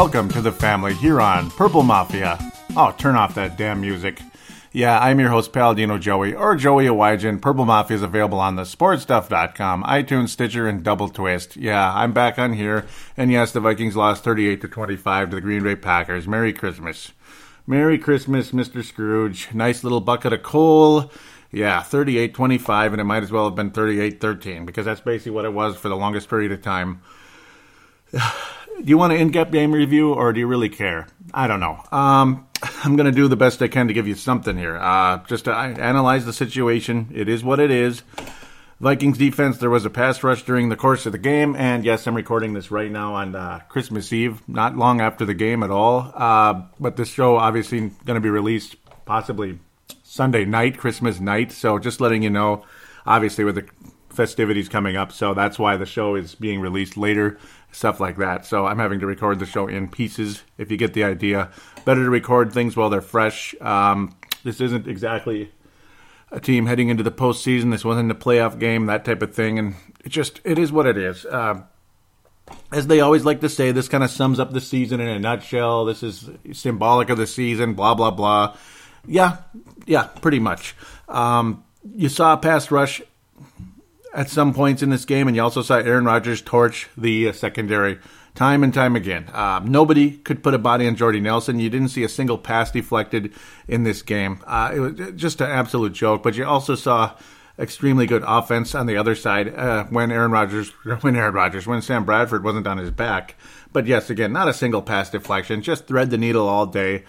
welcome to the family here on Purple Mafia. Oh, turn off that damn music. Yeah, I'm your host, Paladino Joey, or Joey Awajan. Purple Mafia is available on the sportstuff.com, iTunes, Stitcher, and Double Twist. Yeah, I'm back on here. And yes, the Vikings lost 38 to 25 to the Green Bay Packers. Merry Christmas. Merry Christmas, Mr. Scrooge. Nice little bucket of coal. Yeah, 38 25, and it might as well have been 38 13 because that's basically what it was for the longest period of time. do you want an in-depth game review or do you really care? I don't know. Um, I'm going to do the best I can to give you something here. Uh, just to analyze the situation. It is what it is. Vikings defense, there was a pass rush during the course of the game, and yes, I'm recording this right now on uh, Christmas Eve, not long after the game at all. Uh, but this show obviously going to be released possibly Sunday night, Christmas night. So just letting you know, obviously with the festivities coming up, so that's why the show is being released later, stuff like that. So I'm having to record the show in pieces. If you get the idea, better to record things while they're fresh. Um, this isn't exactly a team heading into the postseason. This wasn't a playoff game, that type of thing, and it just it is what it is. Uh, as they always like to say, this kind of sums up the season in a nutshell. This is symbolic of the season. Blah blah blah. Yeah, yeah, pretty much. Um, you saw a pass rush at some points in this game, and you also saw Aaron Rodgers torch the uh, secondary time and time again. Uh, nobody could put a body on Jordy Nelson. You didn't see a single pass deflected in this game. Uh, it was just an absolute joke. But you also saw extremely good offense on the other side uh, when Aaron Rodgers, when Aaron Rodgers, when Sam Bradford wasn't on his back. But yes, again, not a single pass deflection. Just thread the needle all day.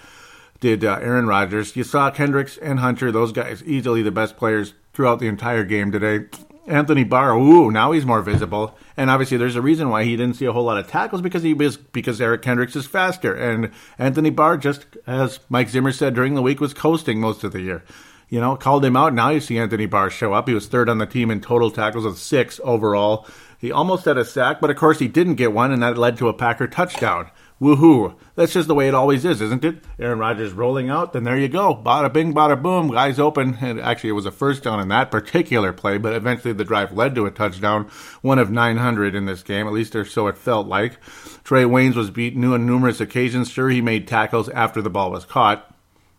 Did uh, Aaron Rodgers? You saw Kendricks and Hunter; those guys easily the best players throughout the entire game today. Anthony Barr, ooh, now he's more visible. And obviously, there's a reason why he didn't see a whole lot of tackles because he was because Eric Kendricks is faster, and Anthony Barr, just as Mike Zimmer said during the week, was coasting most of the year. You know, called him out. Now you see Anthony Barr show up. He was third on the team in total tackles with six overall. He almost had a sack, but of course he didn't get one, and that led to a Packer touchdown. Woohoo! That's just the way it always is, isn't it? Aaron Rodgers rolling out, then there you go. Bada bing, bada boom. Guys open. And actually, it was a first down in that particular play, but eventually the drive led to a touchdown, one of 900 in this game, at least or so it felt like. Trae Waynes was beaten new on numerous occasions. Sure, he made tackles after the ball was caught.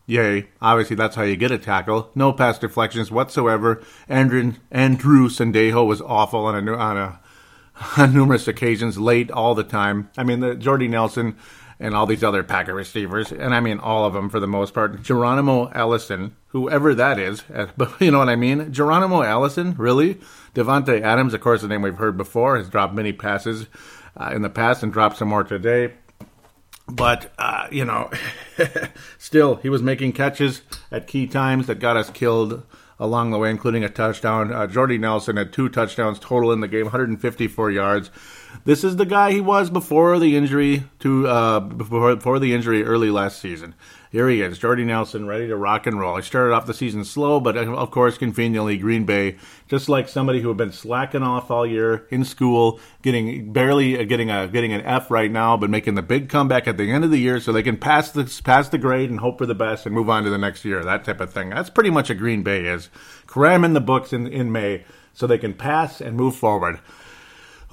Yay. Obviously, that's how you get a tackle. No pass deflections whatsoever. Andrew, Andrew Sendejo was awful on a, on a on numerous occasions, late all the time. I mean, the Jordy Nelson and all these other Packer receivers, and I mean all of them for the most part. Geronimo Allison, whoever that is, but you know what I mean. Geronimo Allison, really? Davante Adams, of course, the name we've heard before, has dropped many passes uh, in the past and dropped some more today. But uh, you know, still, he was making catches at key times that got us killed along the way, including a touchdown. Uh, Jordy Nelson had two touchdowns total in the game, 154 yards. This is the guy he was before the injury to uh, before, before the injury early last season. Here he is, Jordy Nelson, ready to rock and roll. He started off the season slow, but uh, of course, conveniently, Green Bay, just like somebody who had been slacking off all year in school, getting barely uh, getting a getting an F right now, but making the big comeback at the end of the year so they can pass the pass the grade and hope for the best and move on to the next year. That type of thing. That's pretty much a Green Bay is. cramming the books in in May so they can pass and move forward.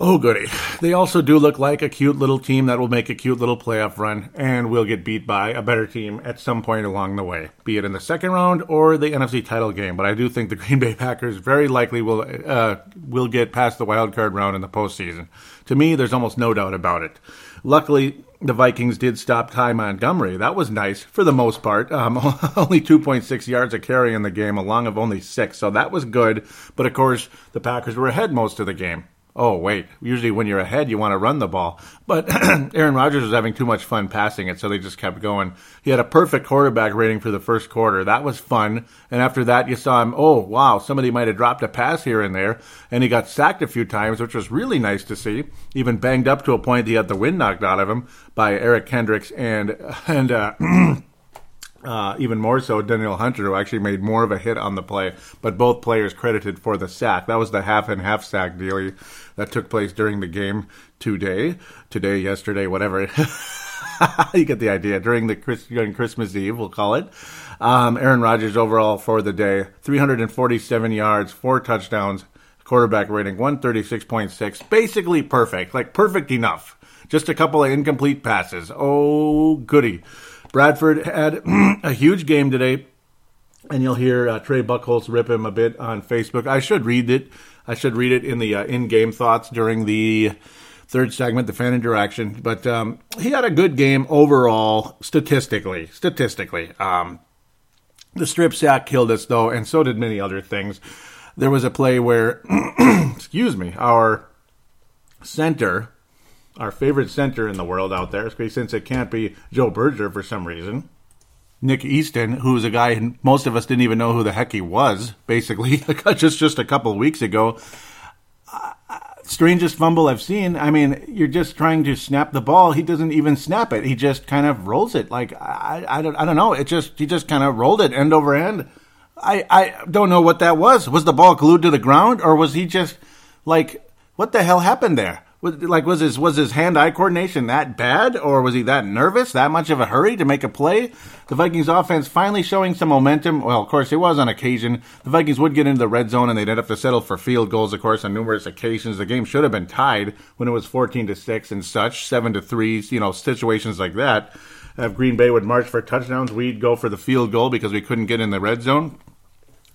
Oh, goody. They also do look like a cute little team that will make a cute little playoff run and will get beat by a better team at some point along the way, be it in the second round or the NFC title game. But I do think the Green Bay Packers very likely will uh, will get past the wild card round in the postseason. To me, there's almost no doubt about it. Luckily, the Vikings did stop Ty Montgomery. That was nice for the most part. Um, only 2.6 yards of carry in the game, along of only six, so that was good. But of course, the Packers were ahead most of the game oh wait, usually when you're ahead, you want to run the ball. But Aaron Rodgers was having too much fun passing it, so they just kept going. He had a perfect quarterback rating for the first quarter. That was fun. And after that, you saw him. Oh wow, somebody might have dropped a pass here and there, and he got sacked a few times, which was really nice to see. Even banged up to a point he had the wind knocked out of him by Eric Kendricks and and. Uh, Uh, even more so, Daniel Hunter, who actually made more of a hit on the play, but both players credited for the sack. That was the half and half sack deal that took place during the game today, today, yesterday, whatever. you get the idea. During the during Christmas Eve, we'll call it. Um, Aaron Rodgers overall for the day, 347 yards, four touchdowns, quarterback rating 136.6, basically perfect, like perfect enough Just a couple of incomplete passes. Oh, goody. Bradford had a huge game today, and you'll hear uh, Trey Buckholz rip him a bit on Facebook. I should read it. I should read it in the uh, in-game thoughts during the third segment, the fan interaction. But um, he had a good game overall, statistically. Statistically, um, the strip sack killed us though, and so did many other things. There was a play where, excuse me, our center, our favorite center in the world out there, since it can't be Joe Berger for some reason. Nick Easton, who's a guy most of us didn't even know who the heck he was, basically, just just a couple weeks ago. Uh, strangest fumble I've seen. I mean, you're just trying to snap the ball. He doesn't even snap it. He just kind of rolls it. Like I, I don't, I don't know. It just he just kind of rolled it end over end. I, I don't know what that was. Was the ball glued to the ground, or was he just like, what the hell happened there? Like was his was his hand eye coordination that bad or was he that nervous that much of a hurry to make a play? The vikings offense finally showing some momentum. Well of course it was on occasion. The vikings would get into the red zone and they'd end up to settle for field goals of course on numerous occasions. The game should have been tied when it was 14 to 6 and such 7 to 3 you know situations like that. If green bay would march for touchdowns. We'd go for the field goal because we couldn't get in the red zone.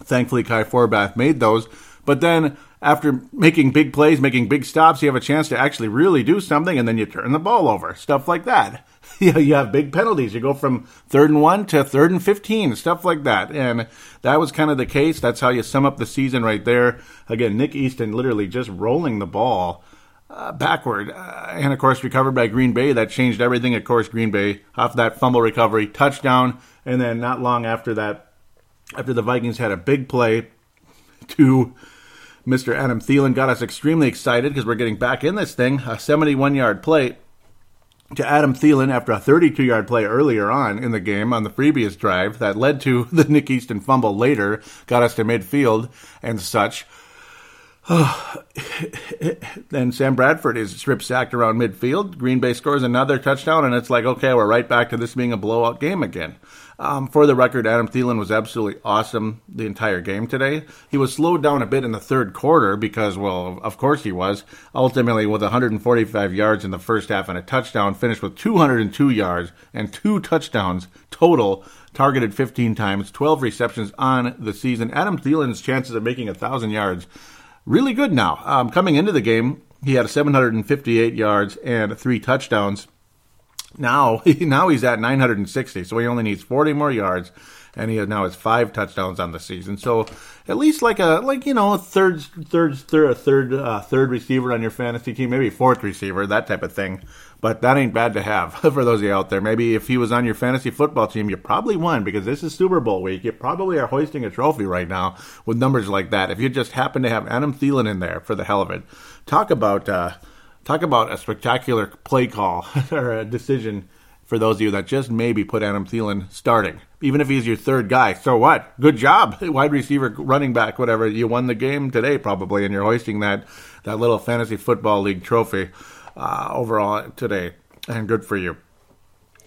Thankfully kai forbath made those but then after making big plays, making big stops, you have a chance to actually really do something, and then you turn the ball over. Stuff like that. you have big penalties. You go from third and one to third and 15, stuff like that. And that was kind of the case. That's how you sum up the season right there. Again, Nick Easton literally just rolling the ball. Uh, backward, uh, and of course recovered by Green Bay. That changed everything. Of course, Green Bay off that fumble recovery, touchdown, and then not long after that, after the Vikings had a big play to Mr. Adam Thielen got us extremely excited because we're getting back in this thing. A 71 yard play to Adam Thielen after a 32 yard play earlier on in the game on the previous drive that led to the Nick Easton fumble later, got us to midfield and such. then Sam Bradford is strip sacked around midfield. Green Bay scores another touchdown, and it's like, okay, we're right back to this being a blowout game again. Um, for the record, Adam Thielen was absolutely awesome the entire game today. He was slowed down a bit in the third quarter because, well, of course he was. Ultimately, with 145 yards in the first half and a touchdown, finished with 202 yards and two touchdowns total, targeted 15 times, 12 receptions on the season. Adam Thielen's chances of making a thousand yards really good now. Um, coming into the game, he had 758 yards and three touchdowns. Now, now he's at 960, so he only needs 40 more yards, and he now has five touchdowns on the season. So at least like a like you know third third third third uh, third receiver on your fantasy team, maybe fourth receiver, that type of thing. But that ain't bad to have for those of you out there. Maybe if he was on your fantasy football team, you probably won because this is Super Bowl week. You probably are hoisting a trophy right now with numbers like that. If you just happen to have Adam Thielen in there for the hell of it, talk about. Uh, talk about a spectacular play call or a decision for those of you that just maybe put Adam Thielen starting. Even if he's your third guy, so what? Good job, wide receiver, running back, whatever. You won the game today probably, and you're hoisting that that little fantasy football league trophy uh, overall today, and good for you.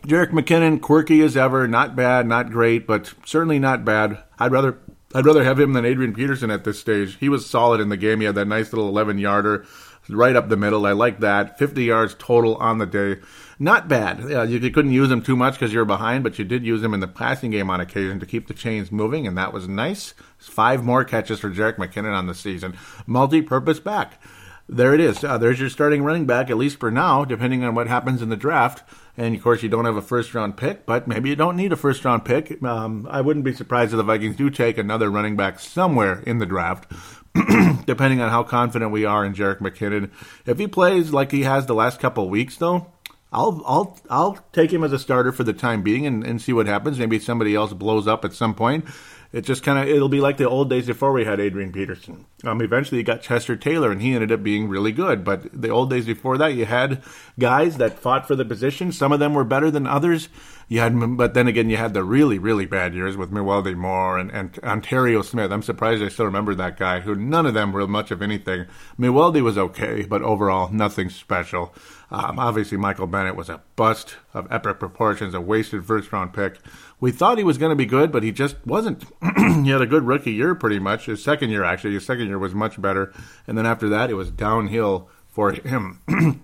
Jerick McKinnon, quirky as ever, not bad, not great, but certainly not bad. I'd rather I'd rather have him than Adrian Peterson at this stage. He was solid in the game. He had that nice little 11 yarder right up the middle. I like that. 50 yards total on the day. Not bad. Uh, you, you, couldn't use him too much because you're behind, but you did use him in the passing game on occasion to keep the chains moving, and that was nice. Five more catches for Jerick McKinnon on the season. Multi purpose back. There it is. Uh, there's your starting running back, at least for now, depending on what happens in the draft. And of course, you don't have a first round pick, but maybe you don't need a first round pick. Um, I wouldn't be surprised if the Vikings do take another running back somewhere in the draft. depending on how confident we are in Jerick McKinnon. If he plays like he has the last couple weeks, though, I'll I'll I'll take him as a starter for the time being and, and see what happens. Maybe somebody else blows up at some point. It just kind of it'll be like the old days before we had Adrian Peterson. Um, eventually you got Chester Taylor and he ended up being really good. But the old days before that, you had guys that fought for the position. Some of them were better than others. You had, but then again, you had the really, really bad years with Mewelde Moore and, and Onterrio Smith. I'm surprised I still remember that guy, who none of them were much of anything. Mewelde was okay, but overall, nothing special. Um, obviously, Michael Bennett was a bust of epic proportions, a wasted first round pick. We thought he was going to be good, but he just wasn't. he had a good rookie year, pretty much. His second year, actually, his second year was much better. And then after that, it was downhill for him.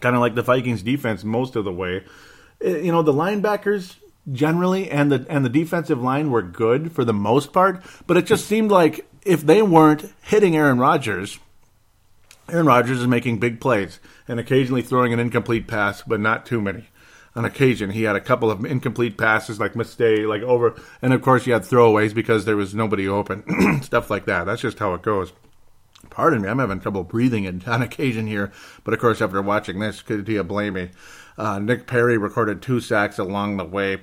kind of like the Vikings defense most of the way. Eh, you know, the linebackers generally and the and the defensive line were good for the most part, but it just seemed like if they weren't hitting Aaron Rodgers, Aaron Rodgers is making big plays and occasionally throwing an incomplete pass, but not too many. On occasion, he had a couple of incomplete passes, like mistake, like over, and of course, he had throwaways because there was nobody open, stuff like that. That's just how it goes. Pardon me, I'm having trouble breathing on occasion here, but of course, after watching this, could you blame me? Uh, Nick Perry recorded two sacks along the way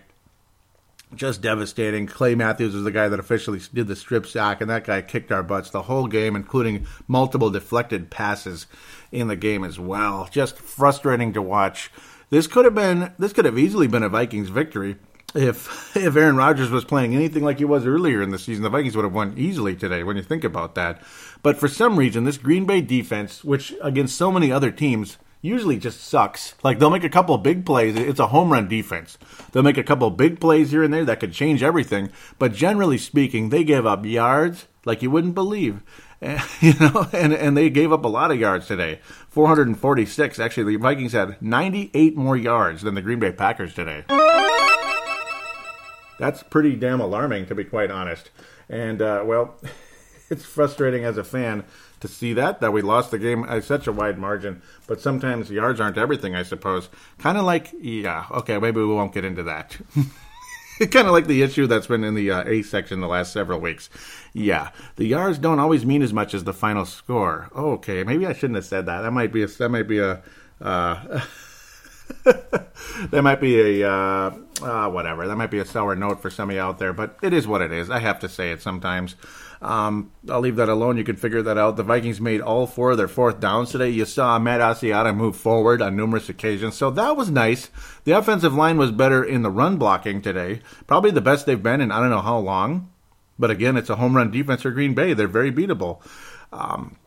just devastating. Clay Matthews was the guy that officially did the strip sack, and that guy kicked our butts the whole game, including multiple deflected passes in the game as well. Just frustrating to watch. This could have been this could have easily been a Vikings victory if if Aaron Rodgers was playing anything like he was earlier in the season. The Vikings would have won easily today when you think about that. But for some reason, this Green Bay defense, which against so many other teams usually just sucks. Like they'll make a couple big plays. It's a home run defense. They'll make a couple big plays here and there that could change everything. But generally speaking, they give up yards like you wouldn't believe. you know, and and they gave up a lot of yards today. 446. Actually, the Vikings had 98 more yards than the Green Bay Packers today. That's pretty damn alarming, to be quite honest. And uh, well, it's frustrating as a fan to see that that we lost the game by such a wide margin. But sometimes yards aren't everything, I suppose. Kind of like yeah, okay, maybe we won't get into that. kind of like the issue that's been in the uh, A section the last several weeks. Yeah, the yards don't always mean as much as the final score. Okay, maybe I shouldn't have said that. That might be a, that might be a uh, that might be a uh, uh, whatever. That might be a sour note for some of you out there, but it is what it is. I have to say it sometimes. Um, I'll leave that alone. You can figure that out. The Vikings made all four of their fourth downs today. You saw Matt Asiata move forward on numerous occasions, so that was nice. The offensive line was better in the run blocking today. Probably the best they've been in I don't know how long. But again, it's a home run defense for Green Bay. They're very beatable. Um,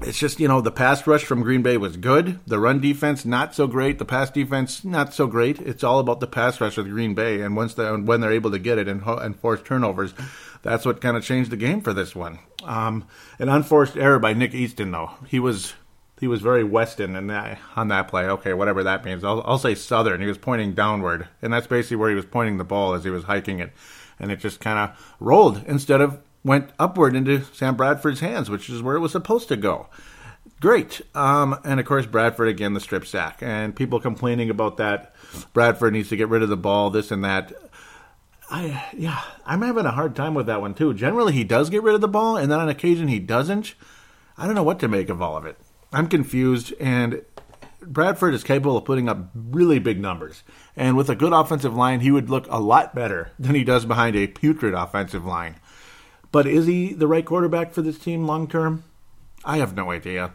it's just, you know, the pass rush from Green Bay was good. The run defense, not so great. The pass defense, not so great. It's all about the pass rush with Green Bay. And once they, when they're able to get it and, and force turnovers, that's what kind of changed the game for this one. Um, an unforced error by Nick Easton, though. He was he was very Weston and on that play. Okay, whatever that means. I'll, I'll say Southern. He was pointing downward, and that's basically where he was pointing the ball as he was hiking it, and it just kind of rolled instead of went upward into Sam Bradford's hands, which is where it was supposed to go. Great. Um, and of course, Bradford again, the strip sack. And people complaining about that. Bradford needs to get rid of the ball, this and that. I yeah, I'm having a hard time with that one too. Generally, he does get rid of the ball, and then on occasion he doesn't. I don't know what to make of all of it. I'm confused, and Bradford is capable of putting up really big numbers. And with a good offensive line, he would look a lot better than he does behind a putrid offensive line. But is he the right quarterback for this team long term? I have no idea.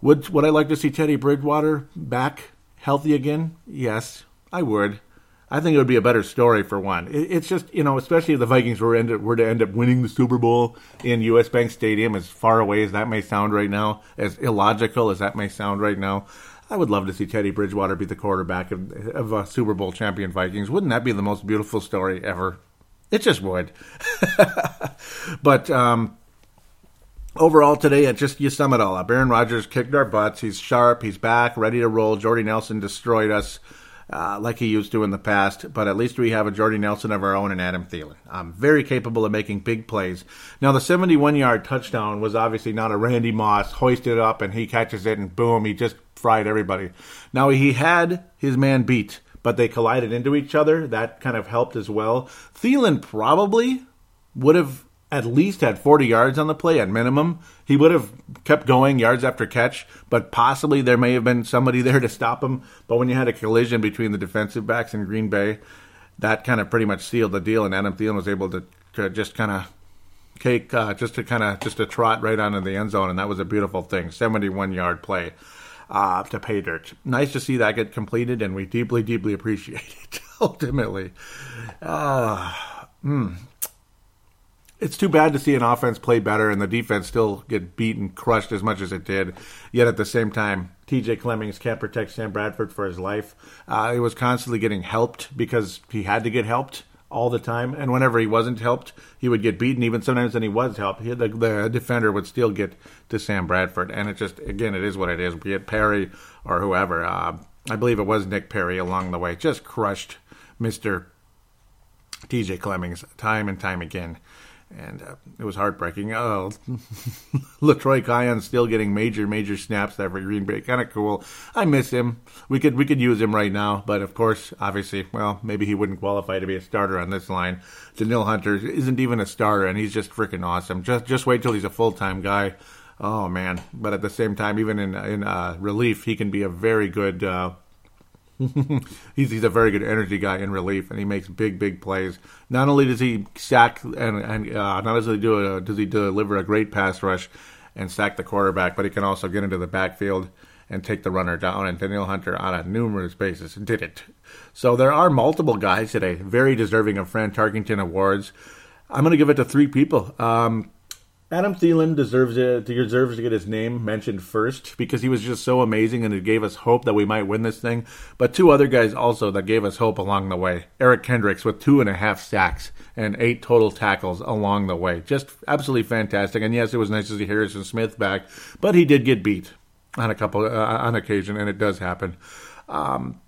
Would would I like to see Teddy Bridgewater back healthy again? Yes, I would. I think it would be a better story for one. It, it's just you know, especially if the Vikings were end up, were to end up winning the Super Bowl in U.S. Bank Stadium, as far away as that may sound right now, as illogical as that may sound right now. I would love to see Teddy Bridgewater be the quarterback of, of a Super Bowl champion Vikings. Wouldn't that be the most beautiful story ever? It just would. but um, overall today, it just you sum it all up. Aaron Rodgers kicked our butts. He's sharp. He's back, ready to roll. Jordy Nelson destroyed us uh, like he used to in the past, but at least we have a Jordy Nelson of our own and Adam Thielen. Um, very capable of making big plays. Now, the 71 yard touchdown was obviously not a Randy Moss hoisted up and he catches it and boom, he just fried everybody. Now, he had his man beat, but they collided into each other. That kind of helped as well. Thielen probably would have at least had 40 yards on the play at minimum. He would have kept going yards after catch, but possibly there may have been somebody there to stop him. But when you had a collision between the defensive backs in Green Bay, that kind of pretty much sealed the deal, and Adam Thielen was able to, to just kind of cake, uh, just to kind of just to trot right onto the end zone, and that was a beautiful thing. 71 yard play uh, to pay dirt. Nice to see that get completed, and we deeply, deeply appreciate it. Ultimately, uh, mm, it's too bad to see an offense play better and the defense still get beaten, crushed as much as it did. Yet at the same time, TJ Clemmings can't protect Sam Bradford for his life. Uh, he was constantly getting helped because he had to get helped all the time. And whenever he wasn't helped, he would get beaten. Even sometimes when he was helped, he, the, the defender would still get to Sam Bradford. And it just, again, it is what it is, be it Perry or whoever. Uh, I believe it was Nick Perry along the way. Just crushed Mr. TJ Clemmings time and time again and uh, it was heartbreaking. Oh, Letroy Guion still getting major, major snaps for Green Bay. Kind of cool. I miss him. We could we could use him right now, but of course, obviously, well, maybe he wouldn't qualify to be a starter on this line. Danielle Hunter isn't even a starter, and he's just freaking awesome. Just just wait till he's a full time guy. Oh man! But at the same time, even in in uh, relief, he can be a very good. Uh, he's he's a very good energy guy in relief, and he makes big big plays. Not only does he sack and and uh, not only do a, does he deliver a great pass rush and sack the quarterback, but he can also get into the backfield and take the runner down. And Daniel Hunter on a numerous basis did it. So there are multiple guys today very deserving of Fran Tarkenton awards. I'm going to give it to three people. Um, Adam Thielen deserves it. Deserves to get his name mentioned first because he was just so amazing and it gave us hope that we might win this thing. But two other guys also that gave us hope along the way. Eric Kendricks with two and a half sacks and eight total tackles along the way. Just absolutely fantastic. And yes, it was nice to see Harrison Smith back, but he did get beat on a couple uh, on occasion, and it does happen. Um,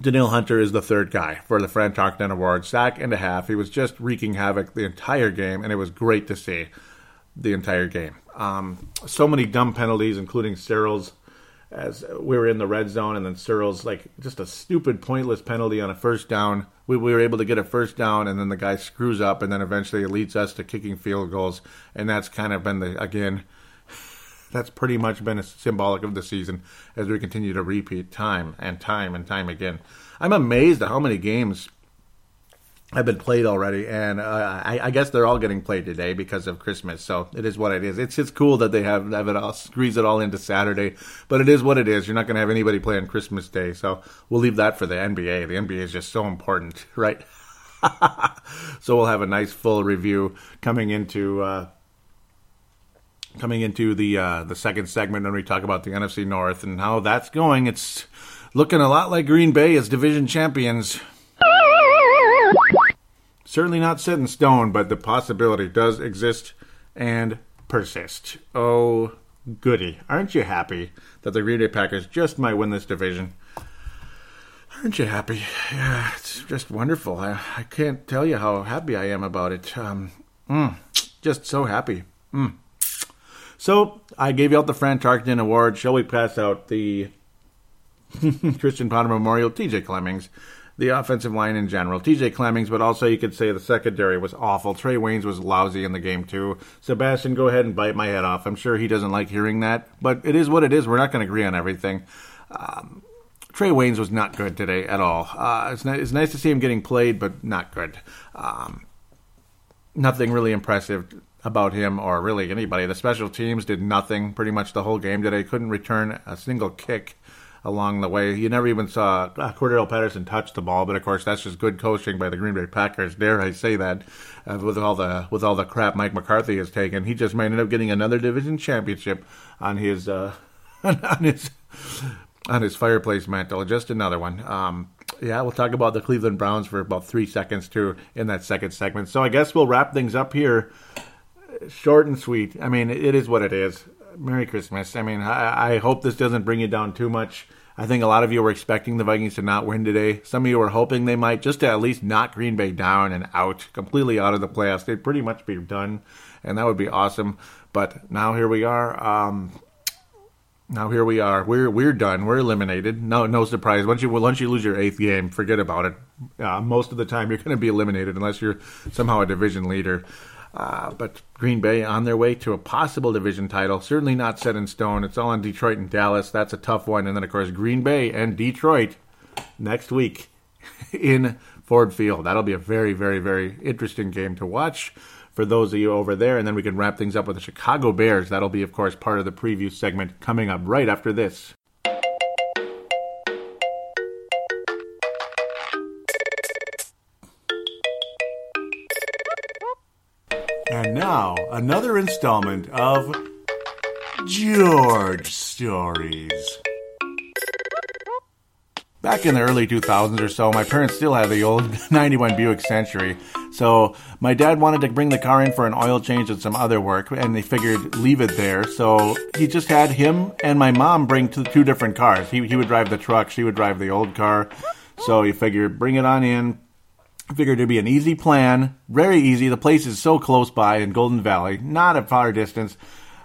Danielle Hunter is the third guy for the Fran Tarkenton Award. Sack and a half. He was just wreaking havoc the entire game, and it was great to see the entire game. Um, so many dumb penalties, including Sirles, as we were in the red zone, and then Sirles like just a stupid, pointless penalty on a first down. We, we were able to get a first down, and then the guy screws up, and then eventually it leads us to kicking field goals, and that's kind of been the again. That's pretty much been a symbolic of the season as we continue to repeat time and time and time again. I'm amazed at how many games have been played already, and uh, I, I, guess they're all getting played today because of Christmas. So it is what it is. It's just cool that they have, have it all squeeze it all into Saturday, but it is what it is. You're not going to have anybody play on Christmas Day, so we'll leave that for the NBA. The NBA is just so important, right? so we'll have a nice full review coming into uh, coming into the uh, the second segment when we talk about the NFC North and how that's going. It's looking a lot like Green Bay as division champions. Certainly not set in stone, but the possibility does exist and persist. Oh, goody. Aren't you happy that the Green Bay Packers just might win this division? Aren't you happy? Yeah, it's just wonderful. I, I can't tell you how happy I am about it. Um, mm, just so happy. Mm. So, I gave out the Fran Tarkenton Award. Shall we pass out the Christian Ponder Memorial? TJ Clemmings the offensive line in general. TJ Clemmings, but also you could say the secondary was awful. Trae Waynes was lousy in the game too. Sebastian, go ahead and bite my head off. I'm sure he doesn't like hearing that, but it is what it is. We're not going to agree on everything. Um, Trae Waynes was not good today at all. Uh, it's, it's, nice to see him getting played, but not good. Um, nothing really impressive about him or really anybody. The special teams did nothing pretty much the whole game today. Couldn't return a single kick along the way. You never even saw uh, Cordarrelle Patterson touch the ball, but of course that's just good coaching by the Green Bay Packers. Dare I say that? Uh, with all the with all the crap Mike McCarthy has taken, he just might end up getting another division championship on his uh, on his on his fireplace mantle. Just another one. Um, yeah, we'll talk about the Cleveland Browns for about three seconds too in that second segment. So I guess we'll wrap things up here, short and sweet. I mean, it is what it is. Merry Christmas. I mean, I, I, hope this doesn't bring you down too much. I think a lot of you were expecting the Vikings to not win today. Some of you were hoping they might, just to at least knock Green Bay down and out, completely out of the playoffs. They'd pretty much be done, and that would be awesome. But now here we are. Um, now here we are. We're we're done. We're eliminated. No no surprise. Once you once you lose your eighth game, forget about it. Uh, most of the time, you're going to be eliminated unless you're somehow a division leader. Uh, but Green Bay on their way to a possible division title. Certainly not set in stone. It's all in Detroit and Dallas. That's a tough one. And then, of course, Green Bay and Detroit next week in Ford Field. That'll be a very, very, very interesting game to watch for those of you over there. And then we can wrap things up with the Chicago Bears. That'll be, of course, part of the preview segment coming up right after this. Now, another installment of George Stories. back in the early 2000s or so, my parents still had the old 91 Buick Century. So my dad wanted to bring the car in for an oil change and some other work, and they figured leave it there. So he just had him and my mom bring two, different cars. He, he would drive the truck, she would drive the old car. So he figured bring it on in. Figured it'd be an easy plan, very easy. The place is so close by in Golden Valley, not a far distance.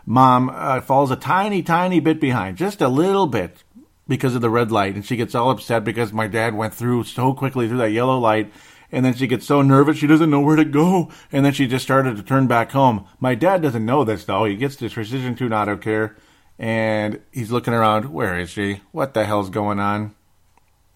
Mom uh, falls a tiny, tiny bit behind, just a little bit because of the red light. And she gets all upset because my dad went through so quickly through that yellow light. And then she gets so nervous she doesn't know where to go. And then she just started to turn back home. My dad doesn't know this though. He gets this precision tune auto care and he's looking around. Where is she? What the hell's going on?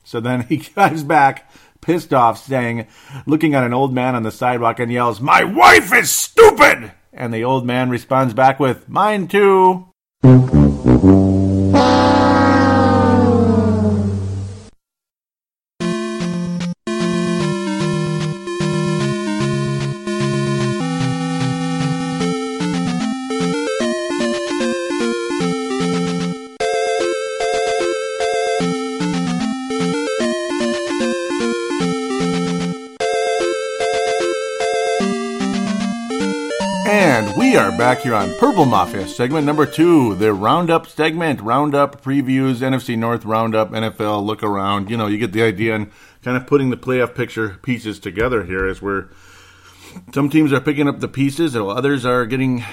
So then he drives back, pissed off, saying, looking at an old man on the sidewalk and yells, My wife is stupid! And the old man responds back with, Mine too. Back here on Purple Mafia, segment number two, the Roundup segment. Roundup previews, NFC North Roundup, NFL look around. You know, you get the idea and kind of putting the playoff picture pieces together here as we're. Some teams are picking up the pieces, while others are getting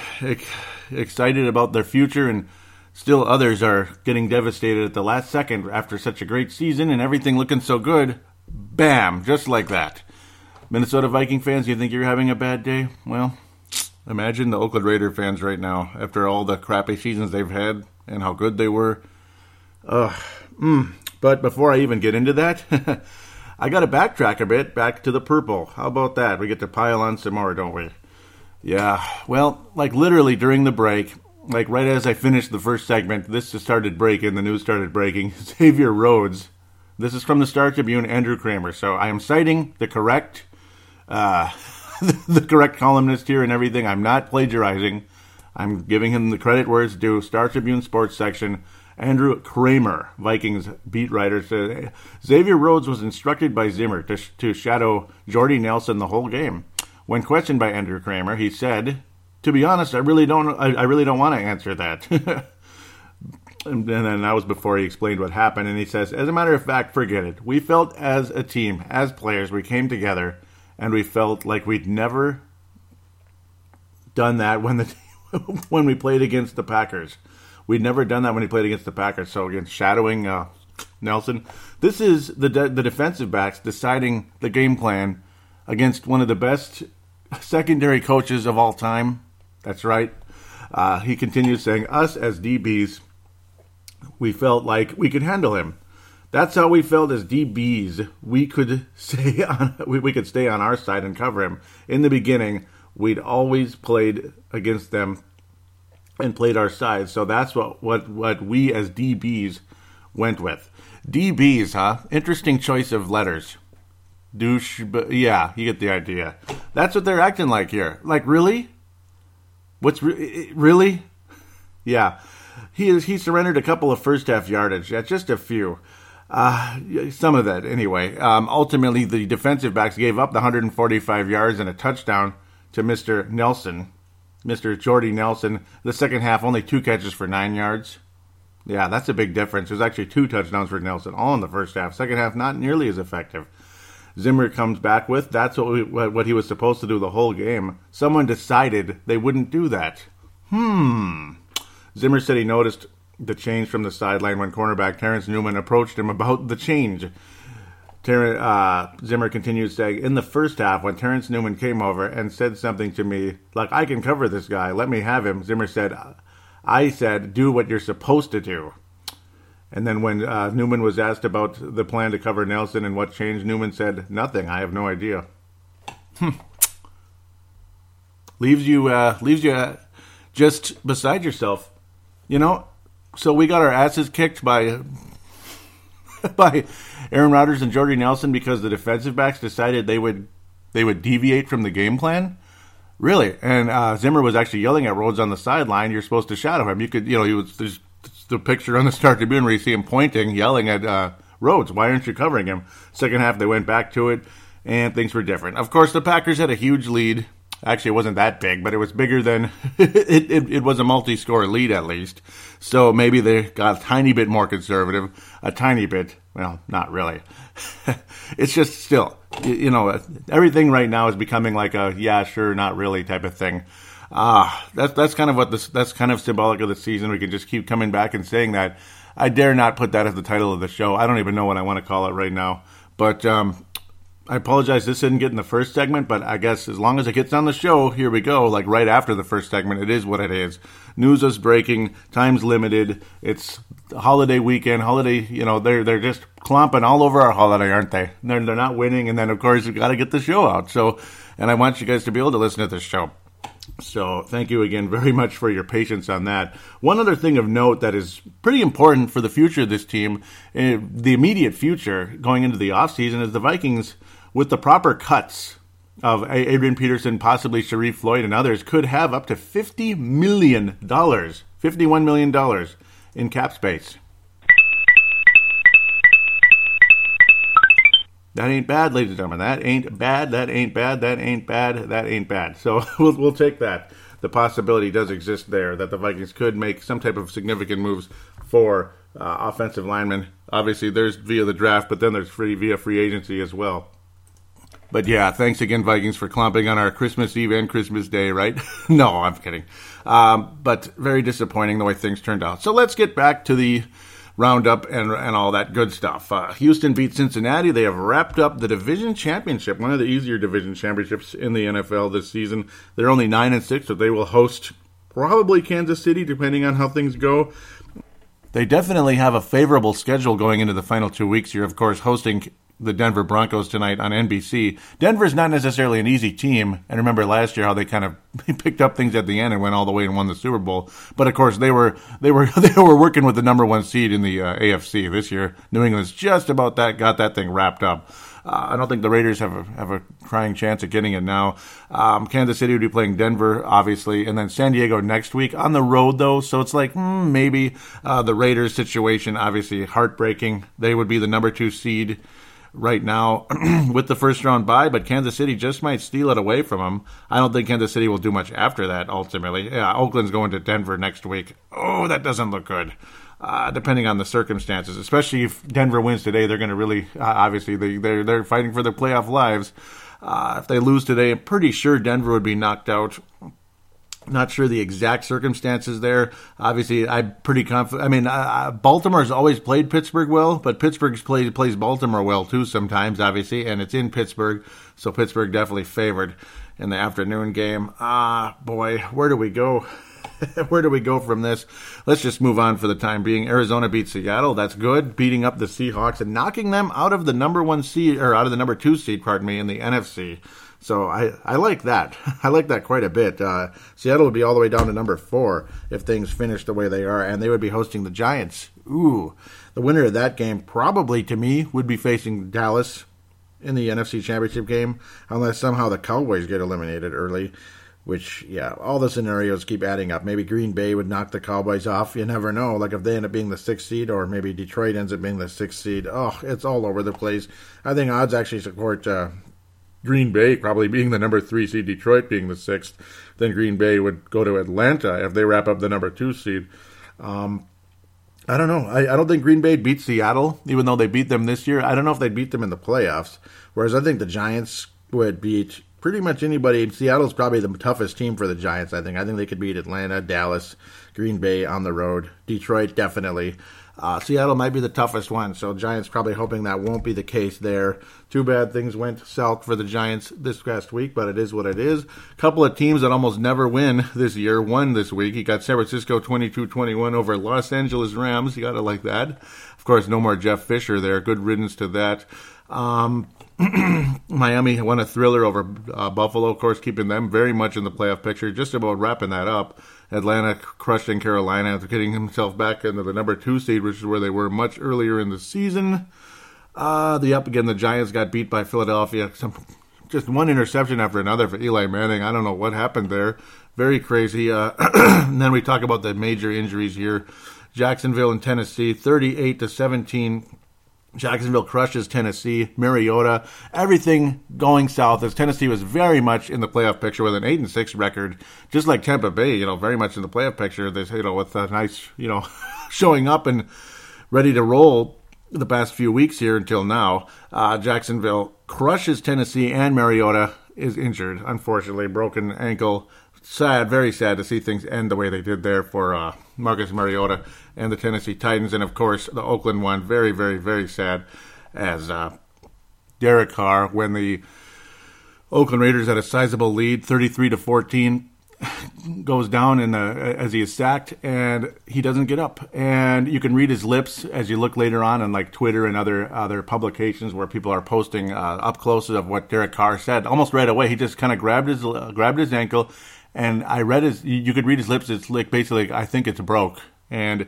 excited about their future, and still others are getting devastated at the last second after such a great season and everything looking so good. Bam! Just like that. Minnesota Viking fans, you think you're having a bad day? Well, Imagine the Oakland Raider fans right now after all the crappy seasons they've had and how good they were. Uh, mm. But before I even get into that, I got to backtrack a bit back to the purple. How about that? We get to pile on some more, don't we? Yeah. Well, like literally during the break, like right as I finished the first segment, this just started breaking. The news started breaking. Xavier Rhodes. This is from the Star Tribune, Andrew Krammer. So I am citing the correct. Uh, the correct columnist here and everything. I'm not plagiarizing. I'm giving him the credit where it's due. Star Tribune Sports section. Andrew Krammer, Vikings beat writer, said Xavier Rhodes was instructed by Zimmer to, to shadow Jordy Nelson the whole game. When questioned by Andrew Krammer, he said, "To be honest, I really don't. I, I really don't want to answer that." and then that was before he explained what happened. And he says, "As a matter of fact, forget it. We felt as a team, as players, we came together." And we felt like we'd never done that when the when we played against the Packers. We'd never done that when we played against the Packers. So again, shadowing uh, Nelson. This is the de- the defensive backs deciding the game plan against one of the best secondary coaches of all time. That's right. Uh, he continues saying, "Us as DBs, we felt like we could handle him. That's how we felt as DBs. We could stay on we, we could stay on our side and cover him. In the beginning, we'd always played against them and played our side. So that's what what what we as DBs went with. DBs, huh? Interesting choice of letters. Douche, but yeah, you get the idea. That's what they're acting like here. Like really? What's re- really? Yeah. He is, he surrendered a couple of first half yardage. Yeah, just a few. Uh, some of that, anyway. Um, ultimately, the defensive backs gave up the 145 yards and a touchdown to Mr. Nelson, Mr. Jordy Nelson. The second half, only two catches for nine yards. Yeah, that's a big difference. There's actually two touchdowns for Nelson, all in the first half. Second half, not nearly as effective. Zimmer comes back with that's what, we, what he was supposed to do the whole game. Someone decided they wouldn't do that. Hmm. Zimmer said he noticed the change from the sideline when cornerback Terrence Newman approached him about the change. Ter- uh, Zimmer continues saying, in the first half, when Terrence Newman came over and said something to me, like, I can cover this guy, let me have him, Zimmer said, I said, do what you're supposed to do. And then when uh, Newman was asked about the plan to cover Nelson and what changed, Newman said, nothing, I have no idea. Hmm. Leaves you, uh, leaves you uh, just beside yourself. You know, so we got our asses kicked by by Aaron Rodgers and Jordy Nelson because the defensive backs decided they would they would deviate from the game plan. Really, and uh, Zimmer was actually yelling at Rhodes on the sideline. You're supposed to shadow him. You could, you know, he was there's the picture on the Star Tribune where you see him pointing, yelling at uh, Rhodes. Why aren't you covering him? Second half, they went back to it, and things were different. Of course, the Packers had a huge lead. Actually, it wasn't that big, but it was bigger than it, it, it was a multi score lead at least. So maybe they got a tiny bit more conservative, a tiny bit. Well, not really. it's just still, you know, everything right now is becoming like a yeah, sure, not really type of thing. Ah, that's that's kind of what this that's kind of symbolic of the season. We can just keep coming back and saying that. I dare not put that as the title of the show. I don't even know what I want to call it right now. But um, I apologize. This didn't get in the first segment, but I guess as long as it gets on the show, here we go. Like right after the first segment, it is what it is. News is breaking. Time's limited. It's holiday weekend. Holiday, you know, they're they're just clomping all over our holiday, aren't they? They're they're not winning, and then of course we've got to get the show out. So, and I want you guys to be able to listen to this show. So, thank you again very much for your patience on that. One other thing of note that is pretty important for the future of this team, uh, the immediate future going into the offseason, is the Vikings with the proper cuts of Adrian Peterson, possibly Sharrif Floyd, and others, could have up to $50 million, $51 million in cap space. That ain't bad, ladies and gentlemen. That ain't bad. That ain't bad. That ain't bad. That ain't bad. So we'll, we'll take that. The possibility does exist there that the Vikings could make some type of significant moves for uh, offensive linemen. Obviously, there's via the draft, but then there's free via free agency as well. But yeah, thanks again, Vikings, for clumping on our Christmas Eve and Christmas Day, right? no, I'm kidding. Um, but very disappointing the way things turned out. So let's get back to the roundup and, and all that good stuff. Uh, Houston beat Cincinnati. They have wrapped up the division championship, one of the easier division championships in the NFL this season. They're only 9 and 6, but they will host probably Kansas City, depending on how things go. They definitely have a favorable schedule going into the final two weeks. You're, of course, hosting the Denver Broncos tonight on NBC. Denver's not necessarily an easy team, and remember last year how they kind of picked up things at the end and went all the way and won the Super Bowl. But of course, they were they were they were working with the number one seed in the uh, AFC this year. New England's just about that got that thing wrapped up. Uh, I don't think the Raiders have a, have a crying chance of getting it now. Um, Kansas City would be playing Denver, obviously, and then San Diego next week on the road, though. So it's like hmm, maybe uh, the Raiders situation, obviously heartbreaking. They would be the number two seed right now with the first round bye, but Kansas City just might steal it away from them. I don't think Kansas City will do much after that, ultimately. Yeah, Oakland's going to Denver next week. Oh, that doesn't look good. Uh, depending on the circumstances, especially if Denver wins today, they're going to really uh, obviously they, they're they're fighting for their playoff lives. Uh, if they lose today, I'm pretty sure Denver would be knocked out not sure the exact circumstances there. Obviously, I'm pretty confident. I mean, uh, Baltimore's always played Pittsburgh well, but Pittsburgh's plays plays Baltimore well too sometimes, obviously, and it's in Pittsburgh, so Pittsburgh definitely favored in the afternoon game. Ah, boy, where do we go? where do we go from this? Let's just move on for the time being. Arizona beats Seattle. That's good. Beating up the Seahawks and knocking them out of the number one seed or out of the number two seed, pardon me, in the NFC. So I, I like that. I like that quite a bit. Uh, Seattle would be all the way down to number four if things finish the way they are, and they would be hosting the Giants. Ooh, the winner of that game probably to me would be facing Dallas in the NFC Championship game, unless somehow the Cowboys get eliminated early. Which, yeah, all the scenarios keep adding up. Maybe Green Bay would knock the Cowboys off. You never know. Like if they end up being the sixth seed, or maybe Detroit ends up being the sixth seed. Oh, it's all over the place. I think odds actually support uh, Green Bay probably being the number three seed, Detroit being the sixth, then Green Bay would go to Atlanta if they wrap up the number two seed. Um, I don't know. I, I don't think Green Bay beat Seattle, even though they beat them this year. I don't know if they'd beat them in the playoffs. Whereas I think the Giants would beat pretty much anybody. Seattle's probably the toughest team for the Giants, I think. I think they could beat Atlanta, Dallas, Green Bay on the road. Detroit, definitely. Uh, Seattle might be the toughest one, so Giants probably hoping that won't be the case there. Too bad things went south for the Giants this past week, but it is what it is. Couple of teams that almost never win this year won this week. You got San Francisco 22-21 over Los Angeles Rams. You got to like that. Of course, no more Jeff Fisher there. Good riddance to that. Um, Miami won a thriller over uh, Buffalo, of course, keeping them very much in the playoff picture. Just about wrapping that up. Atlanta crushing Carolina after getting himself back into the number two seed, which is where they were much earlier in the season. Uh, the up again, the Giants got beat by Philadelphia. Some, just one interception after another for Eli Manning. I don't know what happened there. Very crazy. Uh, and then we talk about the major injuries here. Jacksonville and Tennessee, 38 to 17 Jacksonville crushes Tennessee, Mariota, everything going south as Tennessee was very much in the playoff picture with an eight and six record, just like Tampa Bay, you know, very much in the playoff picture. This, you know, with a nice, you know, showing up and ready to roll the past few weeks here until now. Uh, Jacksonville crushes Tennessee, and Mariota is injured, unfortunately, broken ankle. Sad, very sad to see things end the way they did there for uh, Marcus Mariota and the Tennessee Titans, and of course the Oakland one. Very, very, very sad as uh, Derek Carr when the Oakland Raiders had a sizable lead, thirty-three to fourteen, goes down in the as he is sacked, and he doesn't get up. And you can read his lips as you look later on on like Twitter and other other publications where people are posting uh, up close of what Derek Carr said. Almost right away, he just kind of grabbed his uh, grabbed his ankle, and I read his. You could read his lips. It's like basically, I think it's broke and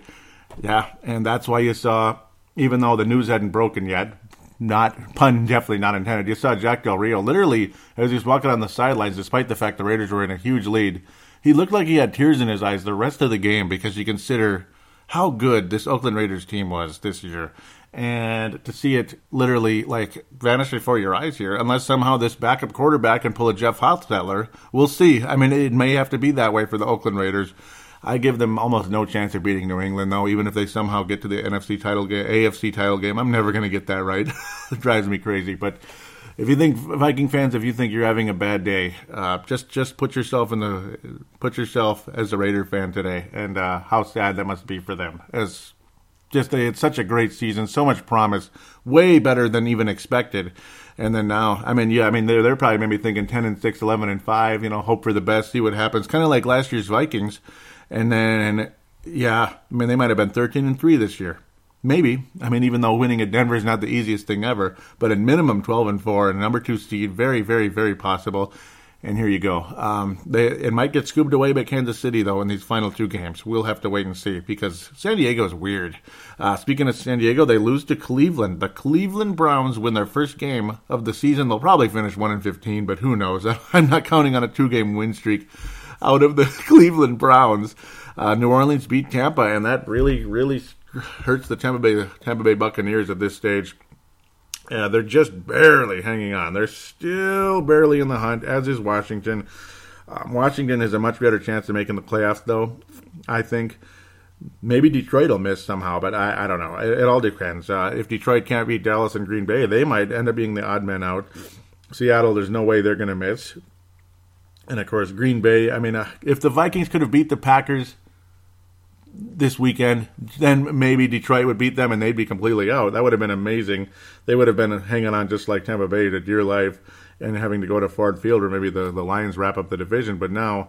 yeah, and that's why you saw, even though the news hadn't broken yet, not pun definitely not intended. You saw Jack Del Rio literally as he was walking on the sidelines, despite the fact the Raiders were in a huge lead. He looked like he had tears in his eyes the rest of the game because you consider how good this Oakland Raiders team was this year. And to see it literally like vanish before your eyes here, unless somehow this backup quarterback can pull a Jeff Hostetler, we'll see. I mean, it may have to be that way for the Oakland Raiders. I give them almost no chance of beating New England, though. Even if they somehow get to the NFC title game, AFC title game, I'm never going to get that right. it drives me crazy. But if you think Viking fans, if you think you're having a bad day, uh, just just put yourself in the put yourself as a Raider fan today, and uh, how sad that must be for them. As just a, it's such a great season, so much promise, way better than even expected. And then now, I mean, yeah, I mean, they're, they're probably maybe thinking 10 and 6, 11 and 5, you know, hope for the best, see what happens. Kind of like last year's Vikings. And then, yeah, I mean, they might have been 13 and 3 this year. Maybe. I mean, even though winning at Denver is not the easiest thing ever, but at minimum 12 and 4 and number two seed, very, very, very possible. And here you go. Um, they, it might get scooped away by Kansas City, though, in these final two games. We'll have to wait and see because San Diego is weird. Uh, speaking of San Diego, they lose to Cleveland. The Cleveland Browns win their first game of the season. They'll probably finish 1 and 15, but who knows? I'm not counting on a two game win streak out of the Cleveland Browns. Uh, New Orleans beat Tampa, and that really, really hurts the Tampa Bay Tampa Bay Buccaneers at this stage. They're just barely hanging on. They're still barely in the hunt, as is Washington. Um, Washington has a much better chance of making the playoffs, though. I think maybe Detroit will miss somehow, but I, I don't know. It, it all depends. Uh, if Detroit can't beat Dallas and Green Bay, they might end up being the odd men out. Seattle, there's no way they're going to miss. And of course, Green Bay. I mean, uh, if the Vikings could have beat the Packers this weekend, then maybe Detroit would beat them and they'd be completely out. That would have been amazing. They would have been hanging on just like Tampa Bay to dear life and having to go to Ford Field or maybe the, the Lions wrap up the division. But now,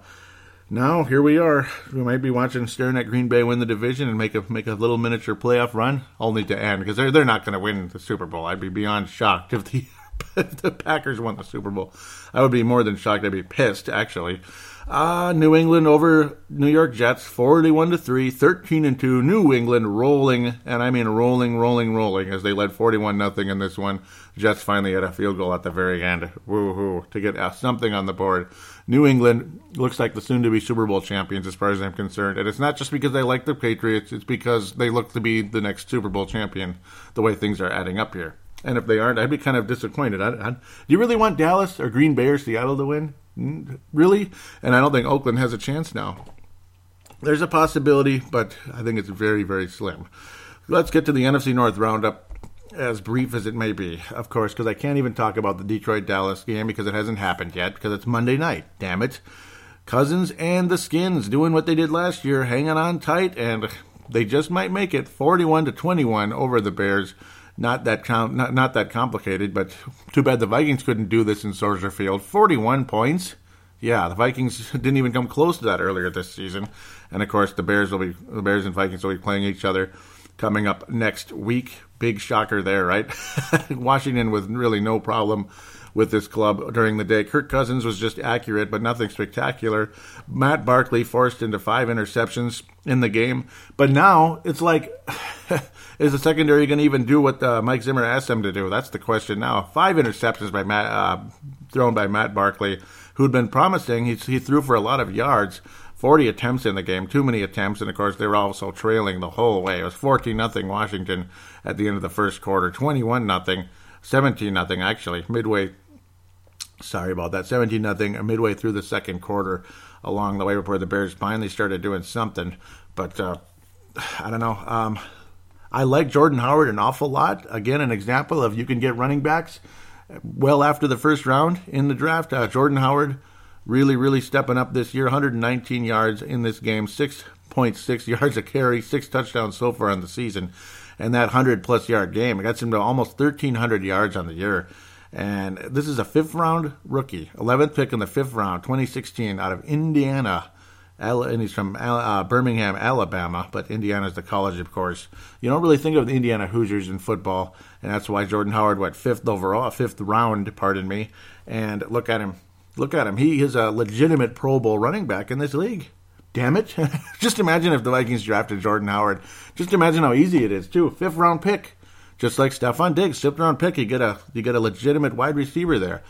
now here we are. We might be watching, staring at Green Bay win the division and make a make a little miniature playoff run, only to end because they're they're not going to win the Super Bowl. I'd be beyond shocked if the if the Packers won the Super Bowl. I would be more than shocked. I'd be pissed, actually. Uh, New England over New York Jets, 41 to 3, 13 and 2. New England rolling, and I mean rolling, rolling, rolling, as they led 41 nothing in this one. Jets finally had a field goal at the very end. Woo hoo! to get something on the board. New England looks like the soon to be Super Bowl champions, as far as I'm concerned. And it's not just because they like the Patriots, it's because they look to be the next Super Bowl champion, the way things are adding up here. And if they aren't, I'd be kind of disappointed. I, I, do you really want Dallas or Green Bay or Seattle to win? Mm, really? And I don't think Oakland has a chance now. There's a possibility, but I think it's very, very slim. Let's get to the NFC North roundup, as brief as it may be, of course, because I can't even talk about the Detroit Dallas game because it hasn't happened yet, because it's Monday night. Damn it. Cousins and the Skins doing what they did last year, hanging on tight, and they just might make it 41 to 21 over the Bears not that com- not, not that complicated, but too bad the Vikings couldn't do this in Soldier Field. 41 points. Yeah, the Vikings didn't even come close to that earlier this season. And of course, the Bears will be the Bears and Vikings will be playing each other coming up next week. Big shocker there, right? Washington with really no problem with this club during the day. Kirk Cousins was just accurate, but nothing spectacular. Matt Barkley forced into five interceptions in the game. But now it's like, is the secondary going to even do what uh, Mike Zimmer asked them to do? That's the question now. Five interceptions by Matt, uh, thrown by Matt Barkley, who'd been promising. He, he threw for a lot of yards 40 attempts in the game, too many attempts, and of course they were also trailing the whole way. It was 14 nothing Washington at the end of the first quarter, 21 nothing, 17 nothing actually midway. Sorry about that, 17 nothing midway through the second quarter. Along the way before the Bears finally started doing something, but uh, I don't know. Um, I like Jordan Howard an awful lot. Again, an example of you can get running backs well after the first round in the draft. Uh, Jordan Howard really, really stepping up this year. 119 yards in this game, 6.6 yards a carry, six touchdowns so far on the season, and that 100 plus yard game. It gets him to almost 1,300 yards on the year. And this is a fifth round rookie, 11th pick in the fifth round, 2016, out of Indiana and he's from uh, Birmingham, Alabama, but Indiana's the college, of course. You don't really think of the Indiana Hoosiers in football, and that's why Jordan Howard went fifth overall, fifth round, pardon me. And look at him, look at him. He is a legitimate Pro Bowl running back in this league. Damn it! Just imagine if the Vikings drafted Jordan Howard. Just imagine how easy it is too. Fifth round pick, just like Stefon Diggs, fifth round pick. You get a you get a legitimate wide receiver there.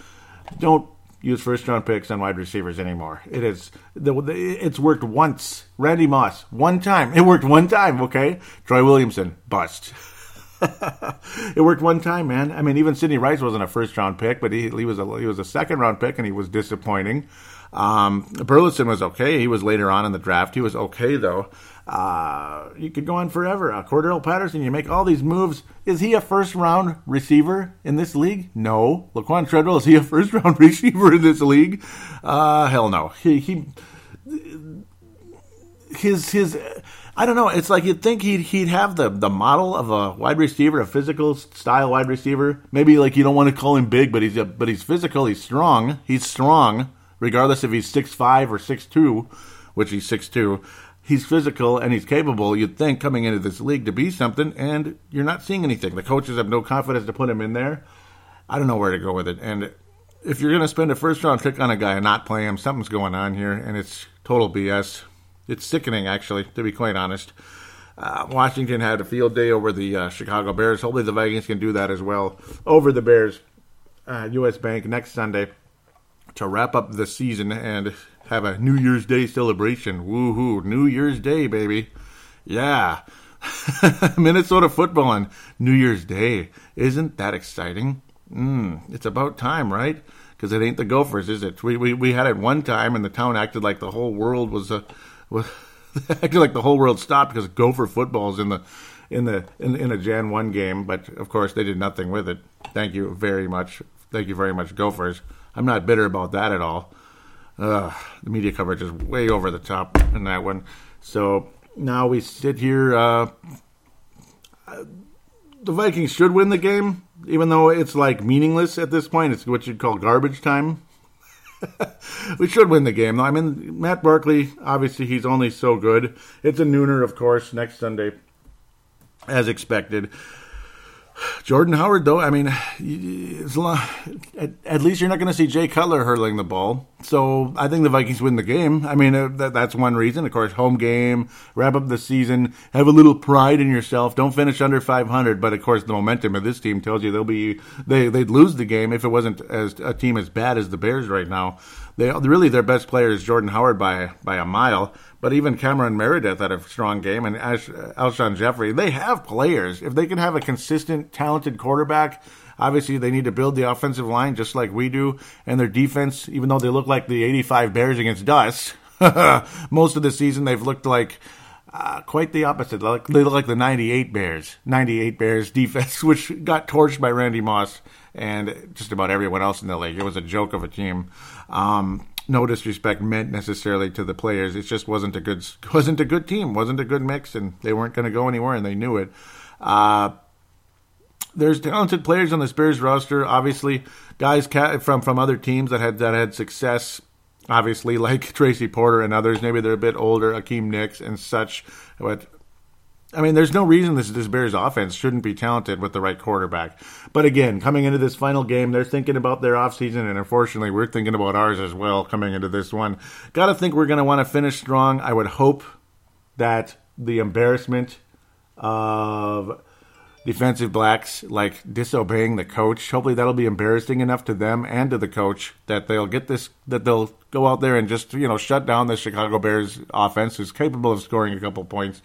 Don't use first round picks on wide receivers anymore. It is the, it's worked once. Randy Moss, one time. It worked one time, okay? Troy Williamson, bust. it worked one time, man. I mean, even Sidney Rice wasn't a first round pick, but he, he was a he was a second round pick, and he was disappointing. Um, Burleson was okay. He was later on in the draft. He was okay though. Uh, you could go on forever. Uh, Cordarrelle Patterson, you make all these moves. Is he a first round receiver in this league? No. Laquan Treadwell, is he a first round receiver in this league? Uh, hell no. He, he, his, his, I don't know. It's like you'd think he'd, he'd have the, the model of a wide receiver, a physical style wide receiver. Maybe like you don't want to call him big, but he's, a, but he's physical. He's strong. He's strong, regardless if he's six five or six two, which he's six two he's physical and he's capable, you'd think, coming into this league to be something, and you're not seeing anything. The coaches have no confidence to put him in there. I don't know where to go with it. And if you're going to spend a first round pick on a guy and not play him, something's going on here, and it's total BS. It's sickening, actually, to be quite honest. Uh, Washington had a field day over the uh, Chicago Bears. Hopefully, the Vikings can do that as well over the Bears. Uh, U.S. Bank next Sunday to wrap up the season and have a New Year's Day celebration. Woohoo! New Year's Day, baby. Yeah. Minnesota football on New Year's Day. Isn't that exciting? Mm, it's about time, right? Because it ain't the Gophers, is it? We, we we had it one time, and the town acted like the whole world was a was acted like the whole world stopped because Gopher football is in the in the in, in a Jan one game. But of course, they did nothing with it. Thank you very much. Thank you very much, Gophers. I'm not bitter about that at all. Uh, the media coverage is way over the top in that one. So now we sit here. Uh, the Vikings should win the game, even though it's like meaningless at this point. It's what you'd call garbage time. we should win the game. I mean, Matt Barkley, obviously, he's only so good. It's a nooner, of course, next Sunday, as expected. Jordan Howard, though, I mean, at, least you're not going to see Jay Cutler hurling the ball. So I think the Vikings win the game. I mean, uh, that, that's one reason. Of course, home game, wrap up the season, have a little pride in yourself. Don't finish under 500. But of course, the momentum of this team tells you they'll be they they'd lose the game if it wasn't as a team as bad as the Bears right now. They really their best player is Jordan Howard by by a mile. But even Cameron Meredith had a strong game, and Ash, Alshon Jeffery. They have players. If they can have a consistent, talented quarterback, obviously they need to build the offensive line just like we do, and their defense. Even though they look like the '85 Bears against us, most of the season they've looked like. Uh, quite the opposite. They look like the 98 Bears. 98 Bears defense, which got torched by Randy Moss and just about everyone else in the league. It was a joke of a team. Um, no disrespect meant necessarily to the players. It just wasn't a good wasn't a good team, wasn't a good mix, and they weren't going to go anywhere, and they knew it. Uh, there's talented players on the Spurs roster. Obviously, guys from from other teams that had that had success. Obviously, like Tracy Porter and others. Maybe they're a bit older, Hakeem Nicks and such. But I mean, there's no reason this this Bears offense shouldn't be talented with the right quarterback. But again, coming into this final game, they're thinking about their offseason, and unfortunately, we're thinking about ours as well coming into this one. Got to think we're going to want to finish strong. I would hope that the embarrassment of defensive blacks like disobeying the coach. Hopefully that'll be embarrassing enough to them and to the coach that they'll get this that they'll go out there and just, you know, shut down the Chicago Bears offense who's capable of scoring a couple points.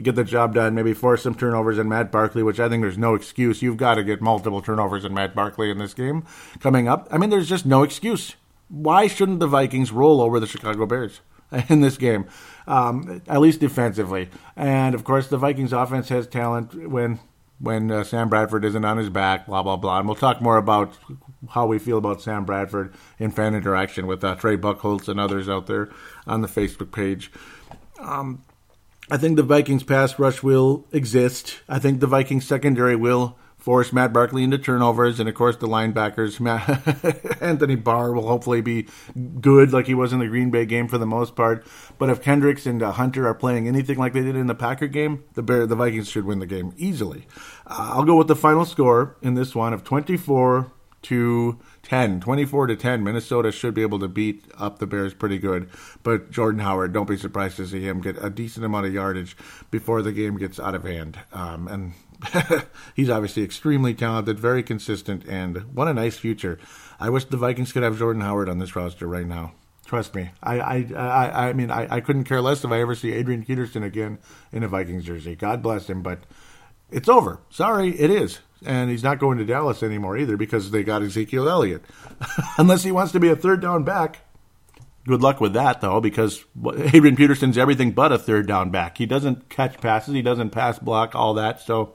Get the job done, maybe force some turnovers in Matt Barkley, which I think there's no excuse. You've got to get multiple turnovers in Matt Barkley in this game coming up. I mean, there's just no excuse. Why shouldn't the Vikings roll over the Chicago Bears? in this game, um, at least defensively. And of course, the Vikings offense has talent when when uh, Sam Bradford isn't on his back, blah, blah, blah. And we'll talk more about how we feel about Sam Bradford in fan interaction with uh, Trey Buckholtz and others out there on the Facebook page. Um, I think the Vikings pass rush will exist. I think the Vikings secondary will force Matt Barkley into turnovers, and of course the linebackers. Matt, Anthony Barr will hopefully be good, like he was in the Green Bay game for the most part. But if Kendricks and uh, Hunter are playing anything like they did in the Packer game, the Bear, the Vikings should win the game easily. Uh, I'll go with the final score in this one of twenty-four to 10 24 to 10 minnesota should be able to beat up the bears pretty good but jordan howard don't be surprised to see him get a decent amount of yardage before the game gets out of hand um, and he's obviously extremely talented, very consistent, and what a nice future. I wish the Vikings could have Jordan Howard on this roster right now. Trust me. I I I, I mean I, I couldn't care less if I ever see Adrian Peterson again in a Vikings jersey. God bless him, but it's over. Sorry, it is. And he's not going to Dallas anymore either because they got Ezekiel Elliott. Unless he wants to be a third down back. Good luck with that, though, because Adrian Peterson's everything but a third down back. He doesn't catch passes, he doesn't pass block, all that. So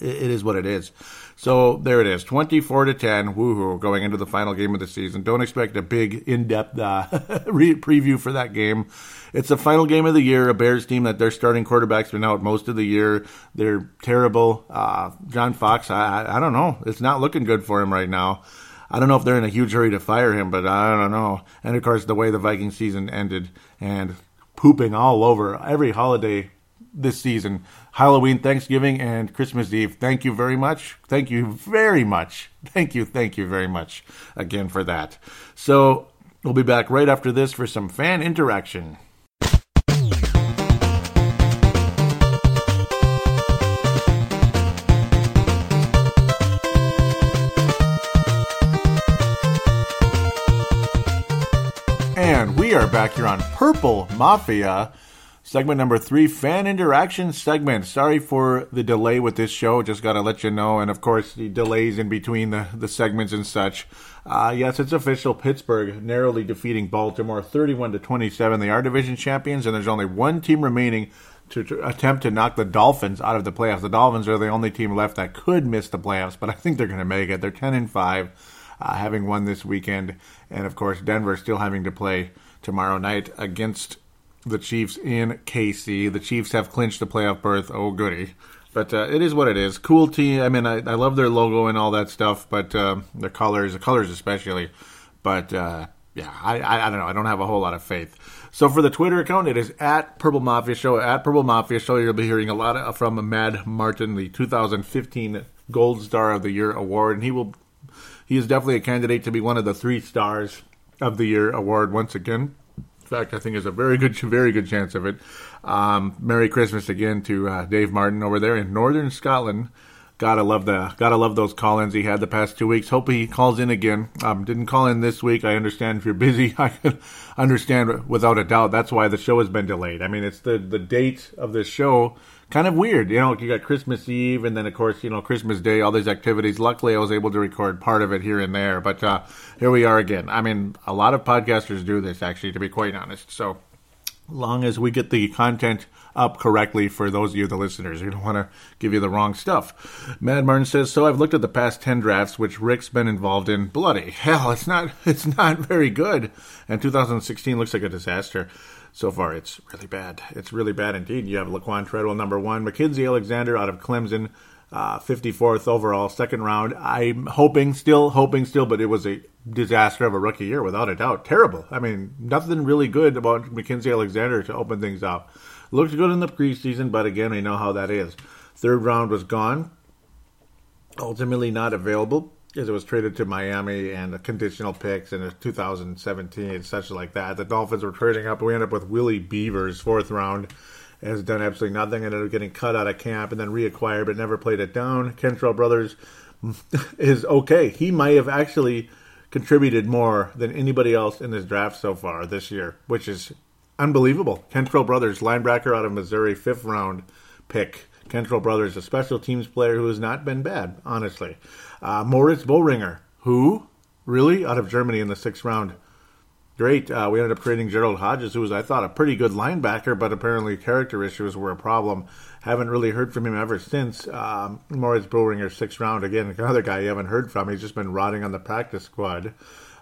it is what it is. So there it is, twenty-four to ten. Woohoo! Going into the final game of the season. Don't expect a big, in-depth uh, re- preview for that game. It's the final game of the year. A Bears team that their starting quarterback's been out most of the year. They're terrible. Uh, John Fox, I, I don't know. It's not looking good for him right now. I don't know if they're in a huge hurry to fire him, but I don't know. And of course, the way the Viking season ended and pooping all over every holiday this season Halloween, Thanksgiving, and Christmas Eve. Thank you very much. Thank you very much. Thank you, thank you very much again for that. So we'll be back right after this for some fan interaction. And we are back here on Purple Mafia Segment number three, fan interaction segment. Sorry for the delay with this show. Just got to let you know. And of course, the delays in between the, the segments and such. Uh, yes, it's official. Pittsburgh narrowly defeating Baltimore 31 to 27. They are division champions, and there's only one team remaining to, attempt to knock the Dolphins out of the playoffs. The Dolphins are the only team left that could miss the playoffs, but I think they're going to make it. They're 10 and 5, uh, having won this weekend. And of course, Denver still having to play tomorrow night against the Chiefs in KC. The Chiefs have clinched a playoff berth. Oh, goody. But uh, it is what it is. Cool team. I mean, I, I love their logo and all that stuff, but uh, their colors, the colors especially. But uh, yeah, I, I, I don't know. I don't have a whole lot of faith. So for the Twitter account, it is at Purple Mafia Show. At Purple Mafia Show, you'll be hearing a lot of, from Mad Martin, the 2015 Gold Star of the Year award, and he will. He is definitely a candidate to be one of the three stars of the year award once again fact, I think there's a very good, very good chance of it. Um, Merry Christmas again to uh, Dave Martin over there in Northern Scotland. Gotta love the, gotta love those call-ins he had the past two weeks. Hope he calls in again. Um, didn't call in this week. I understand if you're busy. I can understand without a doubt. That's why the show has been delayed. I mean, it's the the date of this show kind of weird. You know, you got Christmas Eve and then, of course, you know, Christmas Day, all these activities. Luckily, I was able to record part of it here and there. But uh, here we are again. I mean, a lot of podcasters do this, actually, to be quite honest. So, long as we get the content up correctly for those of you, the listeners. We don't want to give you the wrong stuff. Mad Martin says, so I've looked at the past 10 drafts, which Rick's been involved in. Bloody hell, it's not, it's not very good. And 2016 looks like a disaster so far it's really bad. It's really bad indeed. You have Laquan Treadwell number one, Mackensie Alexander out of Clemson, uh, 54th overall, second round. I'm hoping, still hoping, still, but it was a disaster of a rookie year without a doubt. Terrible. I mean, nothing really good about Mackensie Alexander to open things up. Looked good in the preseason, but again, I know how that is. Third round was gone. Ultimately not available as it was traded to Miami and the conditional picks in 2017 and such like that. The Dolphins were trading up. We ended up with Willie Beavers, fourth round. has done absolutely nothing. Ended up getting cut out of camp and then reacquired, but never played it down. Kentrell Brothers is okay. He might have actually contributed more than anybody else in this draft so far this year, which is unbelievable. Kentrell Brothers, linebacker out of Missouri, fifth round pick. Kentrell Brothers, a special teams player who has not been bad, honestly. Uh, Moritz Boehringer, who really out of Germany in the sixth round. Great. Uh, we ended up trading Gerald Hodges, who was, I thought, a pretty good linebacker, but apparently character issues were a problem. Haven't really heard from him ever since. Um, Moritz Boehringer, sixth round. Again, another guy you haven't heard from. He's just been rotting on the practice squad.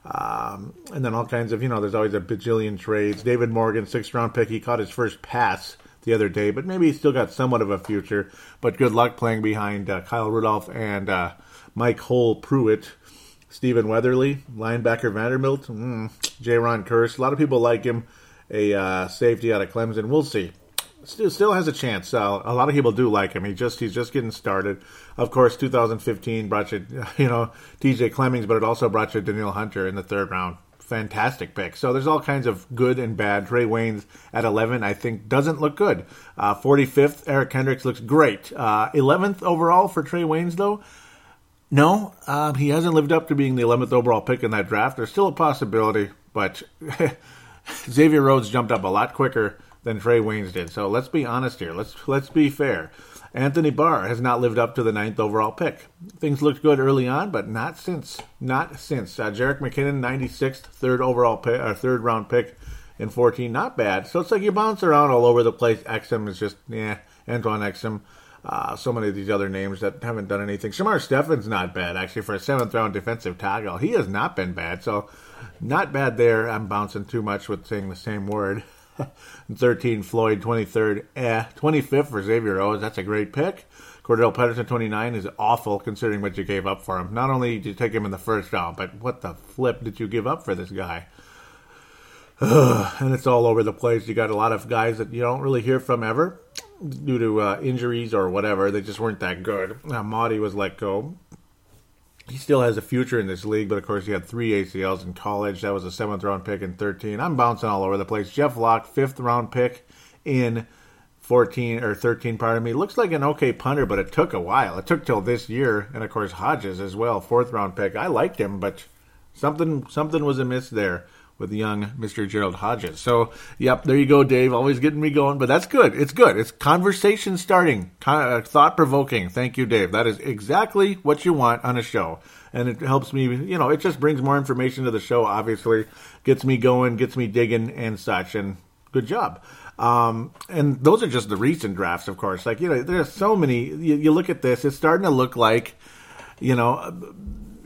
Um, and then all kinds of, you know, there's always a bajillion trades. David Morgan, sixth round pick. He caught his first pass the other day, but maybe he's still got somewhat of a future. But good luck playing behind uh, Kyle Rudolph and uh, Mike Hole Pruitt. Stephen Weatherly, linebacker Vanderbilt, mm, Jayron Kearse. A lot of people like him. A uh, safety out of Clemson. We'll see. Still, still has a chance. Uh, a lot of people do like him. He just he's just getting started. Of course, 2015 brought you you know T.J. Clemmings, but it also brought you Danielle Hunter in the third round. Fantastic pick. So there's all kinds of good and bad. Trae Waynes at 11, I think, doesn't look good. Uh, 45th, Eric Kendricks looks great. Uh, 11th overall for Trae Waynes, though. No, um, he hasn't lived up to being the 11th overall pick in that draft. There's still a possibility, but Xavier Rhodes jumped up a lot quicker than Trae Waynes did. So let's be honest here. Let's let's be fair. Anthony Barr has not lived up to the ninth overall pick. Things looked good early on, but not since. Not since. Uh, Jerick McKinnon, 96th, third overall pick, or third round pick in 14. Not bad. So it's like you bounce around all over the place. Exum is just, yeah, Antwone Exum. Uh, so many of these other names that haven't done anything. Shamar Stephen's not bad, actually, for a seventh round defensive tackle. He has not been bad, so not bad there. I'm bouncing too much with saying the same word. 13, Floyd, 23rd, eh. 25th for Xavier Rhodes. That's a great pick. Cordarrelle Patterson, 29, is awful considering what you gave up for him. Not only did you take him in the first round, but what the flip did you give up for this guy? and it's all over the place. You got a lot of guys that you don't really hear from ever due to uh, injuries or whatever. They just weren't that good. Uh, Mauti was let go. He still has a future in this league, but of course he had three ACLs in college. That was a seventh round pick in 13. I'm bouncing all over the place. Jeff Locke, fifth round pick in 14 or 13, pardon me. Looks like an okay punter, but it took a while. It took till this year, and of course Hodges as well, fourth round pick. I liked him, but something something was amiss there with young Mr. Gerald Hodges. So, yep, there you go, Dave. Always getting me going, but that's good. It's good. It's conversation starting, uh, thought provoking. Thank you, Dave. That is exactly what you want on a show. And it helps me, you know, it just brings more information to the show, obviously, gets me going, gets me digging and such. And good job. Um, and those are just the recent drafts, of course. Like, you know, there's so many. You, you look at this, it's starting to look like, you know,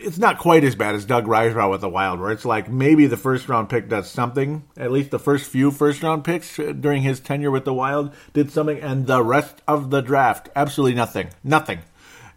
it's not quite as bad as Doug Risebrough with the Wild, where it's like maybe the first round pick does something. At least the first few first round picks during his tenure with the Wild did something, and the rest of the draft absolutely nothing, nothing.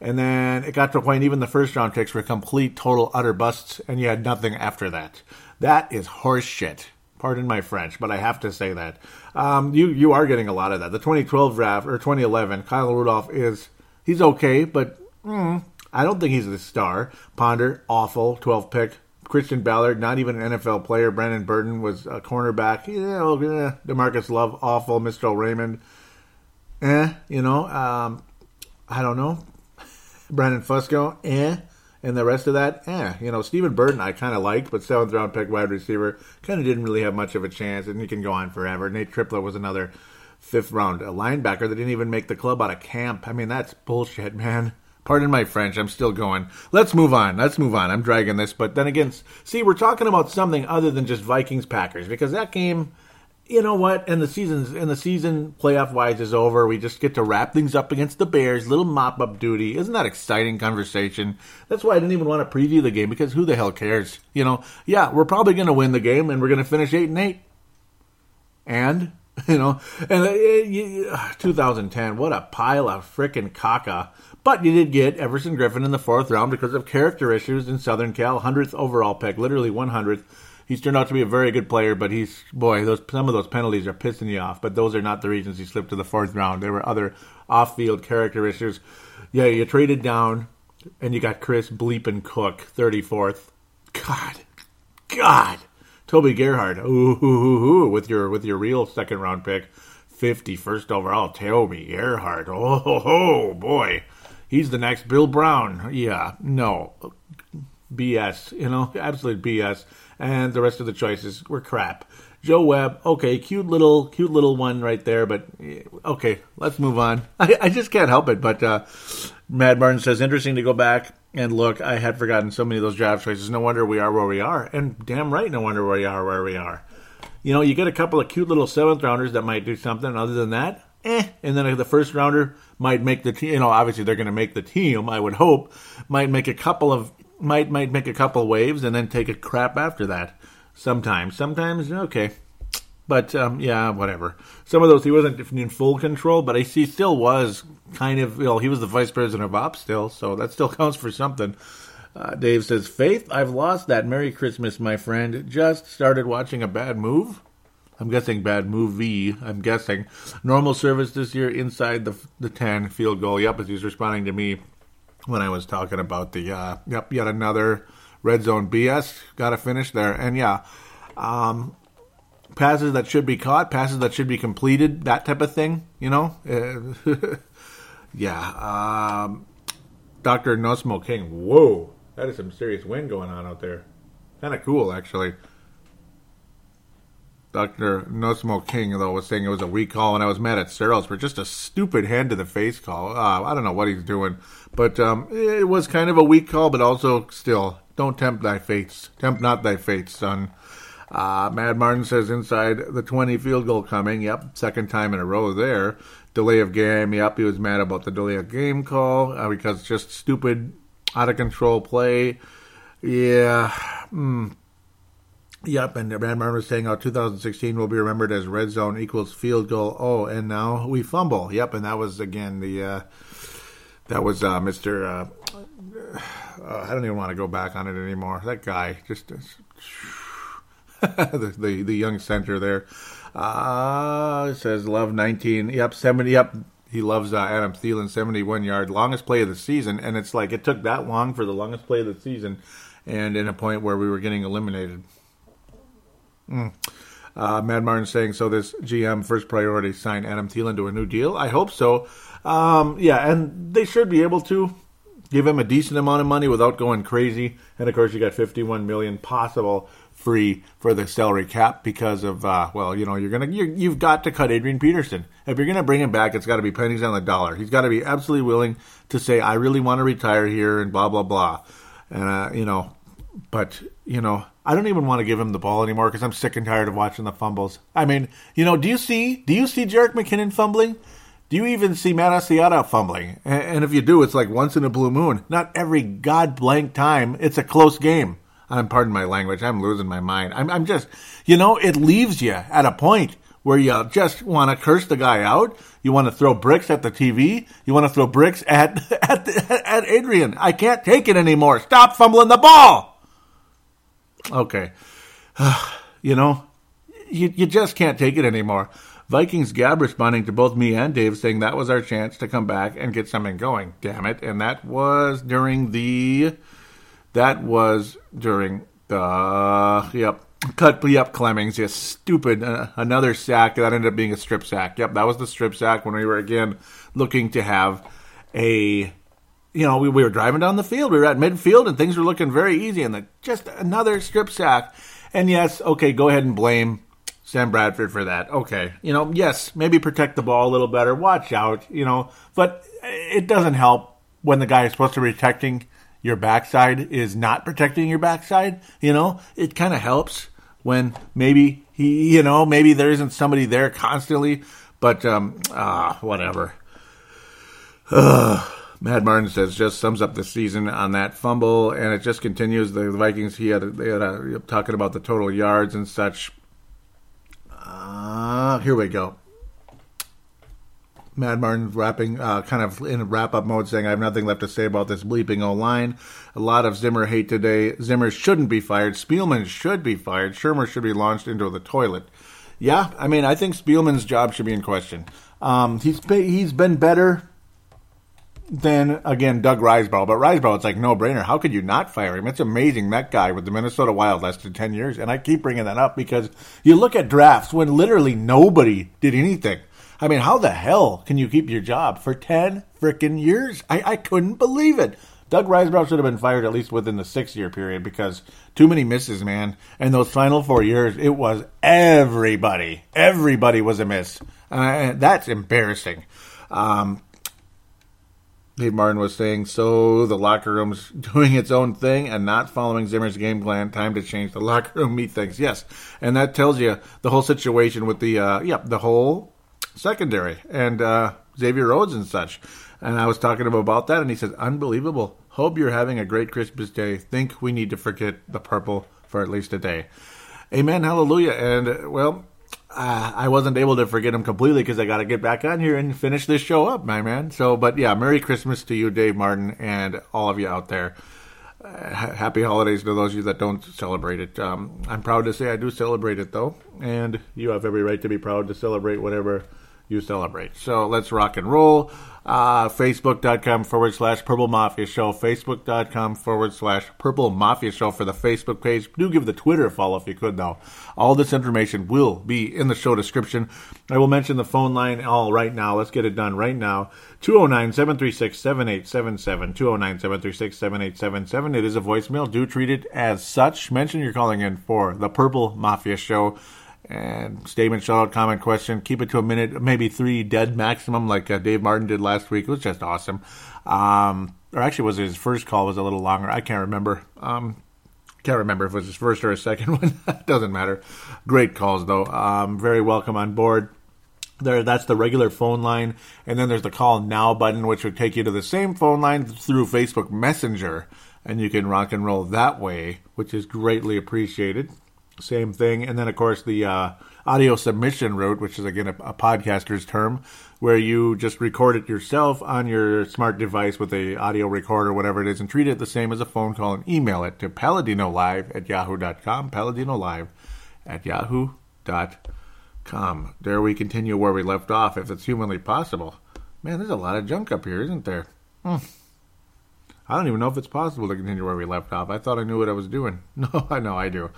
And then it got to a point even the first round picks were complete, total, utter busts, and you had nothing after that. That is horse shit. Pardon my French, but I have to say that. Um, you you are getting a lot of that. The 2012 draft or 2011, Kyle Rudolph is he's okay, but mm, I don't think he's the star. Ponder, awful, 12 pick. Christian Ballard, not even an NFL player. Brandon Burton was a cornerback. You know. Demarcus Love, awful. Mistral Raymond, eh, you know, um, I don't know. Brandon Fusco, eh. And the rest of that, eh. You know, Stephen Burton I kind of liked, but seventh round pick wide receiver kind of didn't really have much of a chance, and you can go on forever. Nate Triplett was another fifth round linebacker that didn't even make the club out of camp. I mean, that's bullshit, man. Pardon my French, I'm still going. Let's move on. Let's move on. I'm dragging this, but then again, see, we're talking about something other than just Vikings Packers because that game, you know what? And the season's and the season playoff wise is over. We just get to wrap things up against the Bears. Little mop up duty. Isn't that exciting conversation? That's why I didn't even want to preview the game because who the hell cares? You know, yeah, we're probably going to win the game and we're going to finish eight and eight. And you know, and uh, 2010, what a pile of frickin' caca but you did get Everson Griffen in the fourth round because of character issues in Southern Cal, hundredth overall pick, literally one hundredth. He's turned out to be a very good player, but he's boy, those some of those penalties are pissing you off. But those are not the reasons he slipped to the fourth round. There were other off-field character issues. Yeah, you traded down, and you got Chris Bleepin Cook, thirty fourth. God, God, Toby Gerhart, ooh, ooh, ooh, ooh, with your with your real second round pick. 51st overall, Toby Gerhart. Oh, ho, ho, boy. He's the next Bill Brown. Yeah, no. BS, you know, absolute BS. And the rest of the choices were crap. Joe Webb, okay, cute little, cute little one right there, but okay, let's move on. I, I just can't help it. But uh, Mad Martin says, interesting to go back and look. I had forgotten so many of those draft choices. No wonder we are where we are, and damn right, no wonder we are where we are. You know, you get a couple of cute little seventh rounders that might do something. Other than that, eh. And then the first rounder might make the team. You know, obviously they're going to make the team. I would hope might make a couple of might might make a couple waves and then take a crap after that. Sometimes, sometimes okay, but um, yeah, whatever. Some of those he wasn't in full control, but I see still was kind of. You know, he was the vice president of ops still, so that still counts for something. Uh, Dave says, "Faith, I've lost that. Merry Christmas, my friend. Just started watching a bad move." I'm guessing bad movie. I'm guessing normal service this year inside the the ten field goal. Yep, as he's responding to me when I was talking about the uh, yep yet another red zone BS. Got to finish there. And yeah, um, passes that should be caught, passes that should be completed, that type of thing, you know? Yeah. Um, Dr. No King. Whoa. That is some serious wind going on out there. Kind of cool, actually. Dr. No Smoke King, though, was saying it was a weak call, and I was mad at Sirles for just a stupid hand to the face call. Uh, I don't know what he's doing, but um, it was kind of a weak call, but also still don't tempt thy fates. Tempt not thy fates, son. Uh, Mad Martin says inside the 20 field goal coming. Yep, second time in a row there. Delay of game. Yep, he was mad about the delay of game call uh, because just stupid, out of control play. Yeah. Mm. Yep, and Mad Martin was saying, "Oh, 2016 will be remembered as red zone equals field goal." Oh, and now we fumble. Yep, and that was again the uh, that was uh, Mister. Uh, uh, I don't even want to go back on it anymore. That guy just the, the, the young center there. Uh, says love 19. Yep, 70. Yep, he loves uh, Adam Thielen, 71 yard, longest play of the season. And it's like it took that long for the longest play of the season, and in a point where we were getting eliminated. Mm. Uh, Mad Martin saying, so this GM first priority sign Adam Thielen to a new deal? I hope so. Um, yeah, and they should be able to give him a decent amount of money without going crazy. And of course, you got 51 million possible free for the salary cap because of uh, well, you know, you're gonna you have got to cut Adrian Peterson. If you're gonna bring him back, it's got to be pennies on the dollar. He's got to be absolutely willing to say, I really want to retire here and blah blah blah. And uh, you know, but you know, I don't even want to give him the ball anymore because I'm sick and tired of watching the fumbles. I mean, you know, do you see do you see Jerick McKinnon fumbling? Do you even see Matt Asiata fumbling? And if you do, it's like once in a blue moon. Not every god blank time. It's a close game. I'm pardon my language. I'm losing my mind. I'm, I'm just, you know, it leaves you at a point where you just want to curse the guy out. You want to throw bricks at the TV. You want to throw bricks at at at Adrian. I can't take it anymore. Stop fumbling the ball. Okay, you know, you you just can't take it anymore. Vikings Gab responding to both me and Dave saying that was our chance to come back and get something going. Damn it. And that was during the. That was during the. Yep. Cut, yep, Clemmings, yes, stupid. Uh, another sack that ended up being a strip sack. Yep, that was the strip sack when we were again looking to have a you know, we, we were driving down the field. We were at midfield and things were looking very easy. And the, just another strip sack. And yes, okay, go ahead and blame Sam Bradford for that. Okay. You know, yes, maybe protect the ball a little better. Watch out, you know, but it doesn't help when the guy is supposed to be protecting your backside is not protecting your backside. You know, it kind of helps when maybe he, you know, maybe there isn't somebody there constantly, but, um, ah, whatever. Ugh. Mad Martin says just sums up the season on that fumble, and it just continues. The Vikings, he had, they had a, talking about the total yards and such. Uh, here we go. Mad Martin wrapping, uh, kind of in wrap up mode, saying, I have nothing left to say about this bleeping O line. A lot of Zimmer hate today. Zimmer shouldn't be fired. Spielman should be fired. Shurmur should be launched into the toilet. Yeah, I mean, I think Spielman's job should be in question. Um, he's he's been better than again Doug Risebrough, but Risebrough, it's like no brainer. How could you not fire him? It's amazing that guy with the Minnesota Wild lasted ten years, and I keep bringing that up because you look at drafts when literally nobody did anything. I mean, how the hell can you keep your job for 10 freaking years? I, I couldn't believe it. Doug Risebrough should have been fired at least within the six year period because too many misses, man. And those final four years, it was everybody. Everybody was a miss. Uh, that's embarrassing. Um, Dave Martin was saying, so the locker room's doing its own thing and not following Zimmer's game plan. Time to change the locker room meet things. Yes, and that tells you the whole situation with the uh, yeah the whole secondary and uh, Xavier Rhodes and such. And I was talking to him about that, and he said, "Unbelievable. Hope you're having a great Christmas day. Think we need to forget the purple for at least a day." Amen. Hallelujah. And well, uh, I wasn't able to forget him completely because I got to get back on here and finish this show up, my man. So, but yeah, Merry Christmas to you, Dave Martin, and all of you out there. Uh, happy holidays to those of you that don't celebrate it. Um, I'm proud to say I do celebrate it, though, and you have every right to be proud to celebrate whatever you celebrate. So let's rock and roll. Uh, Facebook.com forward slash Purple Mafia Show. Facebook.com forward slash Purple Mafia Show for the Facebook page. Do give the Twitter a follow if you could, though. All this information will be in the show description. I will mention the phone line all right now. Let's get it done right now. 209 736 7877. 209 736 7877. It is a voicemail. Do treat it as such. Mention you're calling in for the Purple Mafia Show and statement, shout out, comment, question. Keep it to a minute, maybe three dead maximum, like uh, Dave Martin did last week. It was just awesome. Um, or actually, was his first call was a little longer. I can't remember. Um, can't remember if it was his first or his second one. Doesn't matter. Great calls though. Um, very welcome on board. There, that's the regular phone line, and then there's the call now button, which would take you to the same phone line through Facebook Messenger, and you can rock and roll that way, which is greatly appreciated same thing. And then, of course, the uh, audio submission route, which is again a, a, podcaster's term, where you just record it yourself on your smart device with a audio recorder, whatever it is, and treat it the same as a phone call and email it to paladinolive at yahoo.com, paladinolive at yahoo.com. There we continue where we left off, if it's humanly possible. Man, there's a lot of junk up here, isn't there? Hmm. I don't even know if it's possible to continue where we left off. I thought I knew what I was doing. No, I know I do.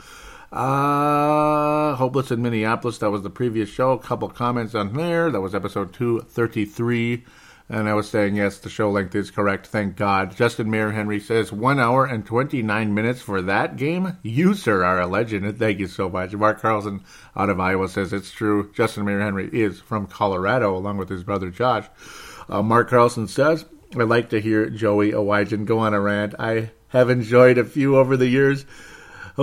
Uh, Hopeless in Minneapolis. That was the previous show. A couple comments on there. That was episode 233. And I was saying, yes, the show length is correct. Thank God. Justin Mayer Henry says, one hour and 29 minutes for that game? You, sir, are a legend. Thank you so much. Mark Carlson out of Iowa says, it's true. Justin Mayer Henry is from Colorado, along with his brother Josh. Uh, Mark Carlson says, I'd like to hear Joey Owajan go on a rant. I have enjoyed a few over the years.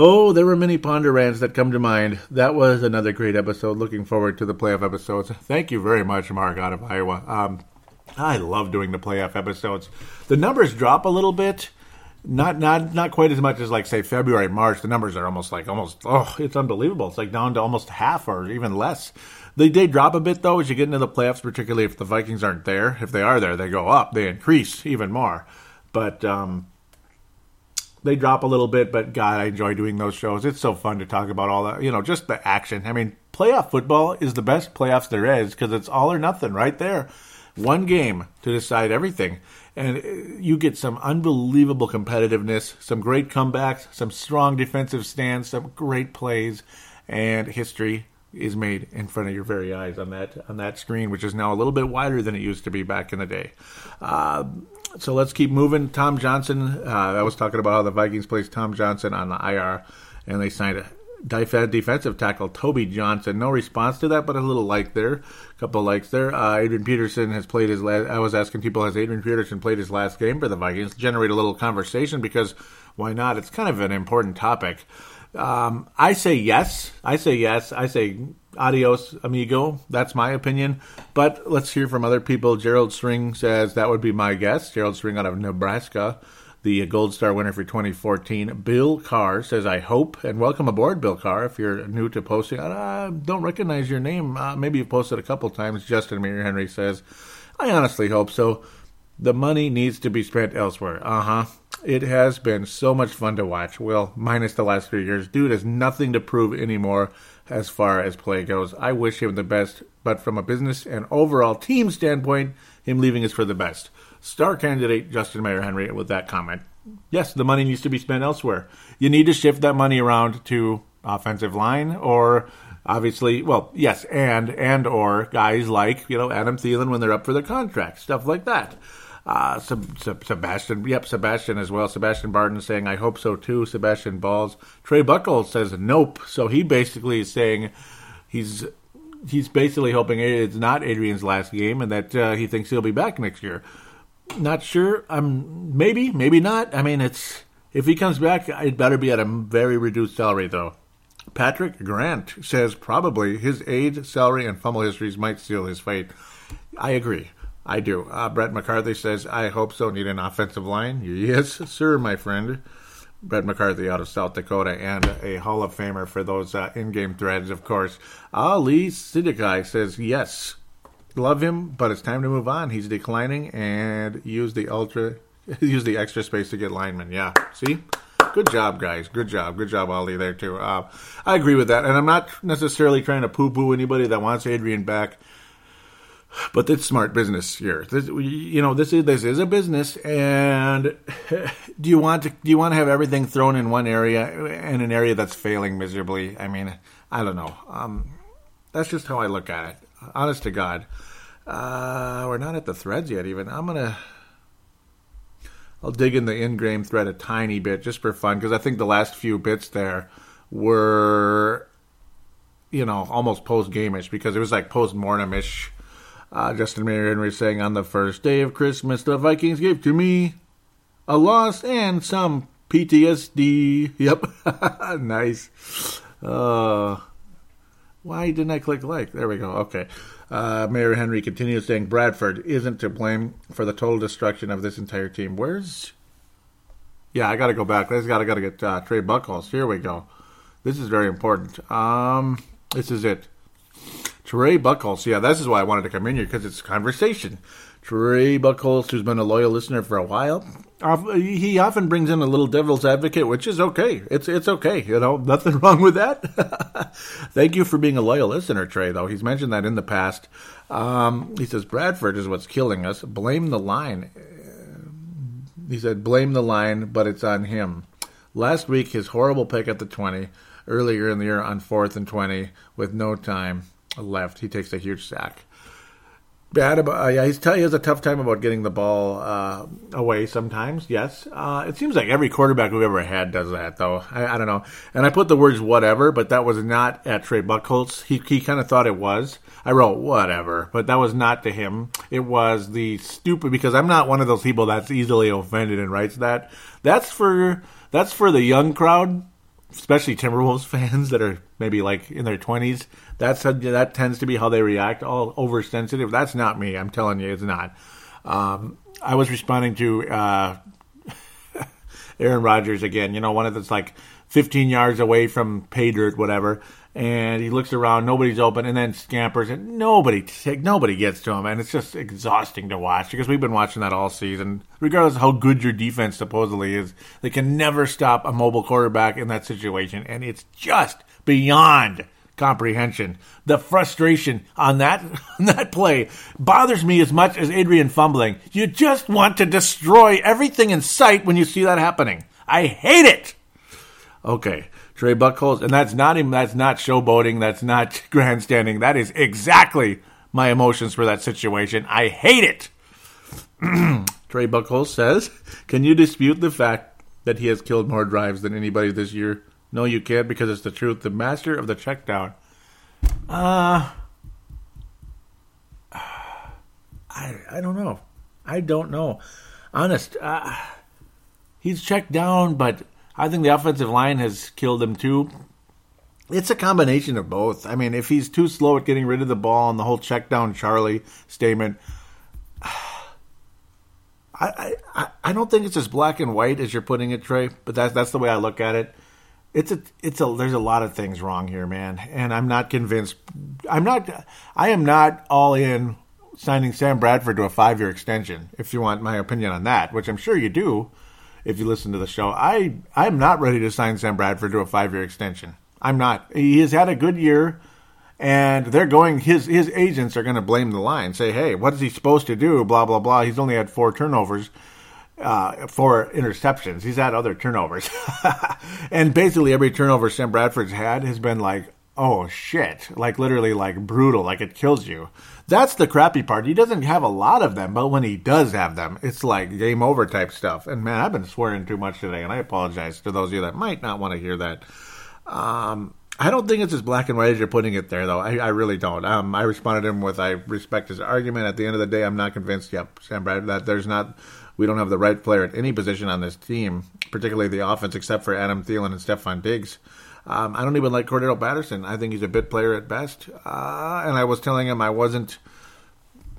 Oh, there were many ponder rants that come to mind. That was another great episode. Looking forward to the playoff episodes. Thank you very much, Mark, out of Iowa. Um, I love doing the playoff episodes. The numbers drop a little bit. Not not not quite as much as like say February, March. The numbers are almost like almost oh, it's unbelievable. It's like down to almost half or even less. They they drop a bit though as you get into the playoffs, particularly if the Vikings aren't there. If they are there, they go up. They increase even more. But um, they drop a little bit, but God, I enjoy doing those shows. It's so fun to talk about all that, you know, just the action. I mean, playoff football is the best playoffs there is because it's all or nothing right there. One game to decide everything. And uh, you get some unbelievable competitiveness, some great comebacks, some strong defensive stands, some great plays, and history is made in front of your very eyes on that on that screen, which is now a little bit wider than it used to be back in the day. Uh, so let's keep moving. Tom Johnson. Uh, I was talking about how the Vikings placed Tom Johnson on the IR, and they signed a defensive tackle Toby Johnson. No response to that, but a little like there, a couple likes there. Uh, Adrian Peterson has played his last. I was asking people, has Adrian Peterson played his last game for the Vikings? Generate a little conversation because why not? It's kind of an important topic. Um, I say yes. I say yes. I say adios, amigo. That's my opinion. But let's hear from other people. Gerald String says that would be my guess. Gerald String out of Nebraska, the Gold Star winner for 2014. Bill Carr says, I hope, and welcome aboard, Bill Carr. If you're new to posting, I don't recognize your name. Uh, maybe you've posted a couple times. Justin Mayer Henry says, I honestly hope so. The money needs to be spent elsewhere. Uh huh. It has been so much fun to watch. Well, minus the last few years. Dude has nothing to prove anymore as far as play goes. I wish him the best, but from a business and overall team standpoint, him leaving is for the best. Star candidate Justin Mayer Henry with that comment. Yes, the money needs to be spent elsewhere. You need to shift that money around to offensive line or obviously, well, yes, and and or guys like you know Adam Thielen when they're up for their contract, stuff like that. Uh, Sebastian, yep, Sebastian as well. Sebastian Barton saying, I hope so too. Sebastian Balls. Trey Buckles says, nope. So he basically is saying he's he's basically hoping it's not Adrian's last game and that uh, he thinks he'll be back next year. Not sure. Um, maybe, maybe not. I mean, it's if he comes back, it better be at a very reduced salary, though. Patrick Grant says probably his age, salary, and fumble histories might seal his fate. I agree. I do. Uh, Brett McCarthy says, I hope so. Need an offensive line? Yes, sir, my friend. Brett McCarthy out of South Dakota and a Hall of Famer for those uh, in game threads, of course. Ali Sidikai says, Yes, love him, but it's time to move on. He's declining and use the ultra, use the extra space to get linemen. Yeah, see? Good job, guys. Good job. Good job, Ali, there, too. Uh, I agree with that. And I'm not necessarily trying to poo poo anybody that wants Adrian back. But it's smart business here. This, you know, this is this is a business, and do you want to do you want to have everything thrown in one area in an area that's failing miserably? I mean, I don't know. Um, that's just how I look at it. Honest to God, uh, we're not at the threads yet. Even I'm gonna I'll dig in the in-game thread a tiny bit just for fun because I think the last few bits there were, you know, almost post-gameish because it was like post-mortem-ish. Uh, Justin Mayer Henry saying on the first day of Christmas, the Vikings gave to me a loss and some PTSD. Yep, nice. Uh, why didn't I click like? There we go. Okay. Uh, Mayer Henry continues saying Bradford isn't to blame for the total destruction of this entire team. Where's. Yeah, I got to go back. I got to got to get uh, Trey Buckholz. Here we go. This is very important. Um, this is it. Trey Buckholz. Yeah, this is why I wanted to come in here because it's conversation. Trey Buckholz, who's been a loyal listener for a while, he often brings in a little devil's advocate, which is okay. It's it's okay. You know, nothing wrong with that. Thank you for being a loyal listener, Trey. Though he's mentioned that in the past. Um, he says Bradford is what's killing us. Blame the line. He said blame the line, but it's on him. Last week, his horrible pick at the twenty earlier in the year on fourth and twenty with no time left. He takes a huge sack bad about. Uh, yeah, he's t- he has a tough time about getting the ball uh, away sometimes. Yes, uh, it seems like every quarterback we've ever had does that, though. I, I, don't know. And I put the words "whatever," but that was not at Trey Buckholz. He he kind of thought it was. I wrote "whatever," but that was not to him. It was the stupid because I'm not one of those people that's easily offended and writes that. That's for that's for the young crowd especially Timberwolves fans that are maybe like in their 20s, that's a, that tends to be how they react, all oversensitive. That's not me. I'm telling you, it's not. Um, I was responding to uh, Aaron Rodgers again. You know, one of that's like 15 yards away from pay dirt, whatever, and he looks around, nobody's open, and then scampers, and nobody nobody gets to him, and it's just exhausting to watch because we've been watching that all season. Regardless of how good your defense supposedly is, they can never stop a mobile quarterback in that situation, and it's just beyond comprehension. The frustration on that on that play bothers me as much as Adrian fumbling. You just want to destroy everything in sight when you see that happening. I hate it. Okay, Trey Buckholz, and that's not even that's not showboating. That's not grandstanding. That is exactly my emotions for that situation. I hate it. Trey Buckholz says, "Can you dispute the fact that he has killed more drives than anybody this year?" No, you can't because it's the truth. The master of the check down. Uh I I don't know. I don't know. Honest, uh, he's checked down, but I think the offensive line has killed him too. It's a combination of both. I mean, if he's too slow at getting rid of the ball and the whole check down Charlie statement, I, I I don't think it's as black and white as you're putting it, Trey. But that's that's the way I look at it. It's a it's a there's a lot of things wrong here, man, and I'm not convinced. I'm not. I am not all in signing Sam Bradford to a five year extension. If you want my opinion on that, which I'm sure you do if you listen to the show. I I'm not ready to sign Sam Bradford to a five year extension. I'm not. He has had a good year, and they're going. His his agents are going to blame the line. Say, hey, what is he supposed to do? Blah blah blah. He's only had four turnovers. Uh, for interceptions. He's had other turnovers. and basically every turnover Sam Bradford's had has been like, oh shit, like literally like brutal, like it kills you. That's the crappy part. He doesn't have a lot of them, but when he does have them, it's like game over type stuff. And man, I've been swearing too much today, and I apologize to those of you that might not want to hear that. Um, I don't think it's as black and white as you're putting it there, though. I, I really don't. Um, I responded to him with, "I respect his argument. At the end of the day, I'm not convinced. Yep, Sam Bradford, that there's not, we don't have the right player at any position on this team, particularly the offense, except for Adam Thielen and Stefon Diggs. Um, I don't even like Cordarrelle Patterson. I think he's a bit player at best. Uh, and I was telling him I wasn't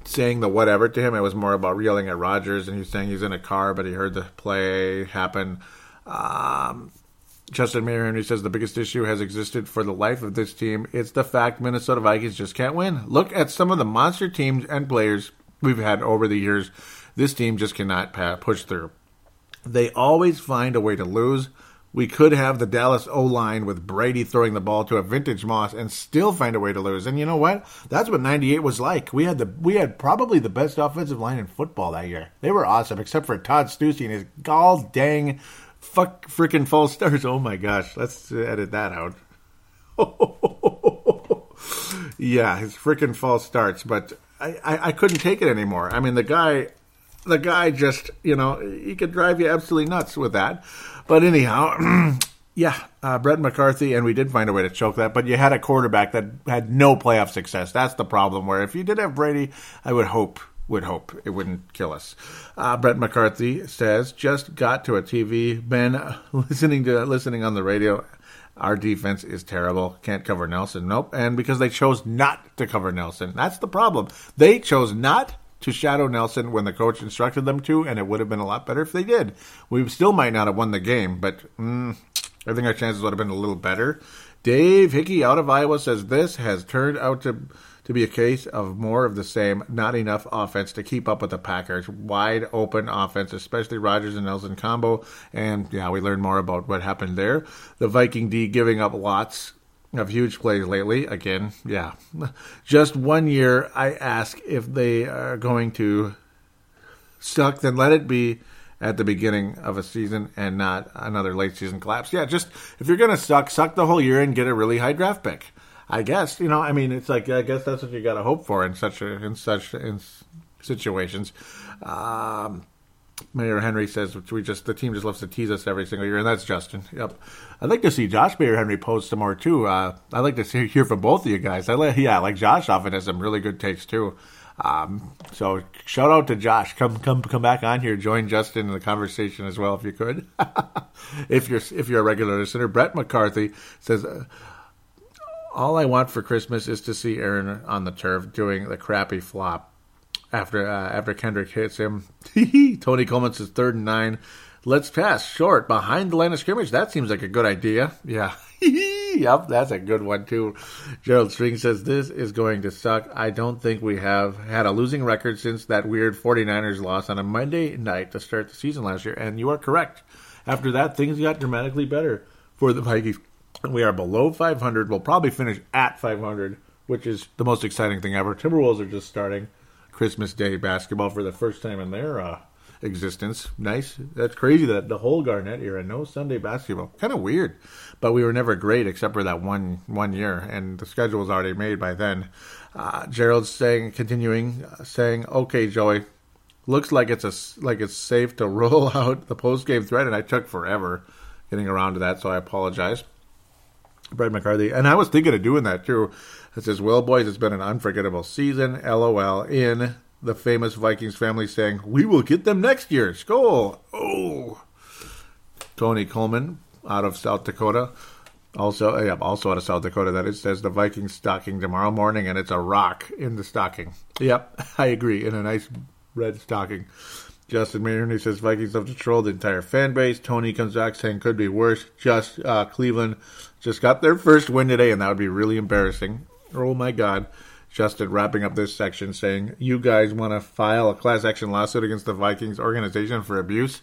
saying the whatever to him. It was more about yelling at Rodgers, and he's saying he's in a car, but he heard the play happen. Um, Justin Mayer Henry says the biggest issue has existed for the life of this team. It's the fact Minnesota Vikings just can't win. Look at some of the monster teams and players we've had over the years. This team just cannot push through. They always find a way to lose. We could have the Dallas O line with Brady throwing the ball to a vintage Moss and still find a way to lose. And you know what? That's what '98 was like. We had the we had probably the best offensive line in football that year. They were awesome, except for Todd Steussie and his gall dang fuck freaking false stars. Oh my gosh, let's edit that out. yeah, his freaking false starts, but I, I couldn't take it anymore. I mean, the guy, the guy just, you know, he could drive you absolutely nuts with that. But anyhow, yeah, uh, Brett McCarthy, and we did find a way to choke that. But you had a quarterback that had no playoff success. That's the problem. Where if you did have Brady, I would hope would hope it wouldn't kill us. Uh, Brett McCarthy says, "Just got to a TV. Been listening to listening on the radio. Our defense is terrible. Can't cover Nelson. Nope. And because they chose not to cover Nelson, that's the problem. They chose not." To shadow Nelson when the coach instructed them to, and it would have been a lot better if they did. We still might not have won the game, but mm, I think our chances would have been a little better. Dave Hickey out of Iowa says this has turned out to to be a case of more of the same, not enough offense to keep up with the Packers. Wide open offense, especially Rodgers and Nelson combo. And yeah, we learned more about what happened there. The Viking D giving up lots of huge plays lately. Again, yeah. Just one year, I ask if they are going to suck, then let it be at the beginning of a season and not another late season collapse. Yeah, just if you're going to suck, suck the whole year and get a really high draft pick. I guess you know. I mean, it's like I guess that's what you got to hope for in such a, in such in situations. Um, Mayer Henry says which we just the team just loves to tease us every single year, and that's Justin. Yep, I'd like to see Josh Mayer Henry post some more too. Uh, I'd like to see, hear from both of you guys. I like, yeah, like Josh often has some really good takes too. Um, so shout out to Josh. Come come come back on here. Join Justin in the conversation as well if you could. if you're if you're a regular listener, Brett McCarthy says. Uh, all I want for Christmas is to see Aaron on the turf doing the crappy flop after uh, after Kendrick hits him. Tony Coleman says third and nine. Let's pass short behind the line of scrimmage. That seems like a good idea. Yeah. yep, that's a good one too. Gerald String says this is going to suck. I don't think we have had a losing record since that weird 49ers loss on a Monday night to start the season last year. And you are correct. After that, things got dramatically better for the Vikings. We are below 500. We'll probably finish at 500, which is the most exciting thing ever. Timberwolves are just starting Christmas Day basketball for the first time in their uh, existence. Nice. That's crazy that the whole Garnett era, no Sunday basketball. Kind of weird, but we were never great except for that one one year, and the schedule was already made by then. Uh, Gerald's saying, continuing, uh, saying, "Okay, Joey, looks like it's a like it's safe to roll out the post game thread, and I took forever getting around to that, so I apologize." Brad McCarthy. And I was thinking of doing that too. It says, Well, boys, it's been an unforgettable season. LOL. In the famous Vikings family saying, We will get them next year. Skull. Oh. Tony Coleman out of South Dakota. Also, uh, yeah, also out of South Dakota, that it says the Vikings stocking tomorrow morning, and it's a rock in the stocking. Yep, I agree. In a nice red stocking. Justin Mayer, says Vikings have to troll the entire fan base. Tony comes back saying could be worse. Just uh, Cleveland just got their first win today, and that would be really embarrassing. Oh my God. Justin wrapping up this section saying, You guys want to file a class action lawsuit against the Vikings organization for abuse?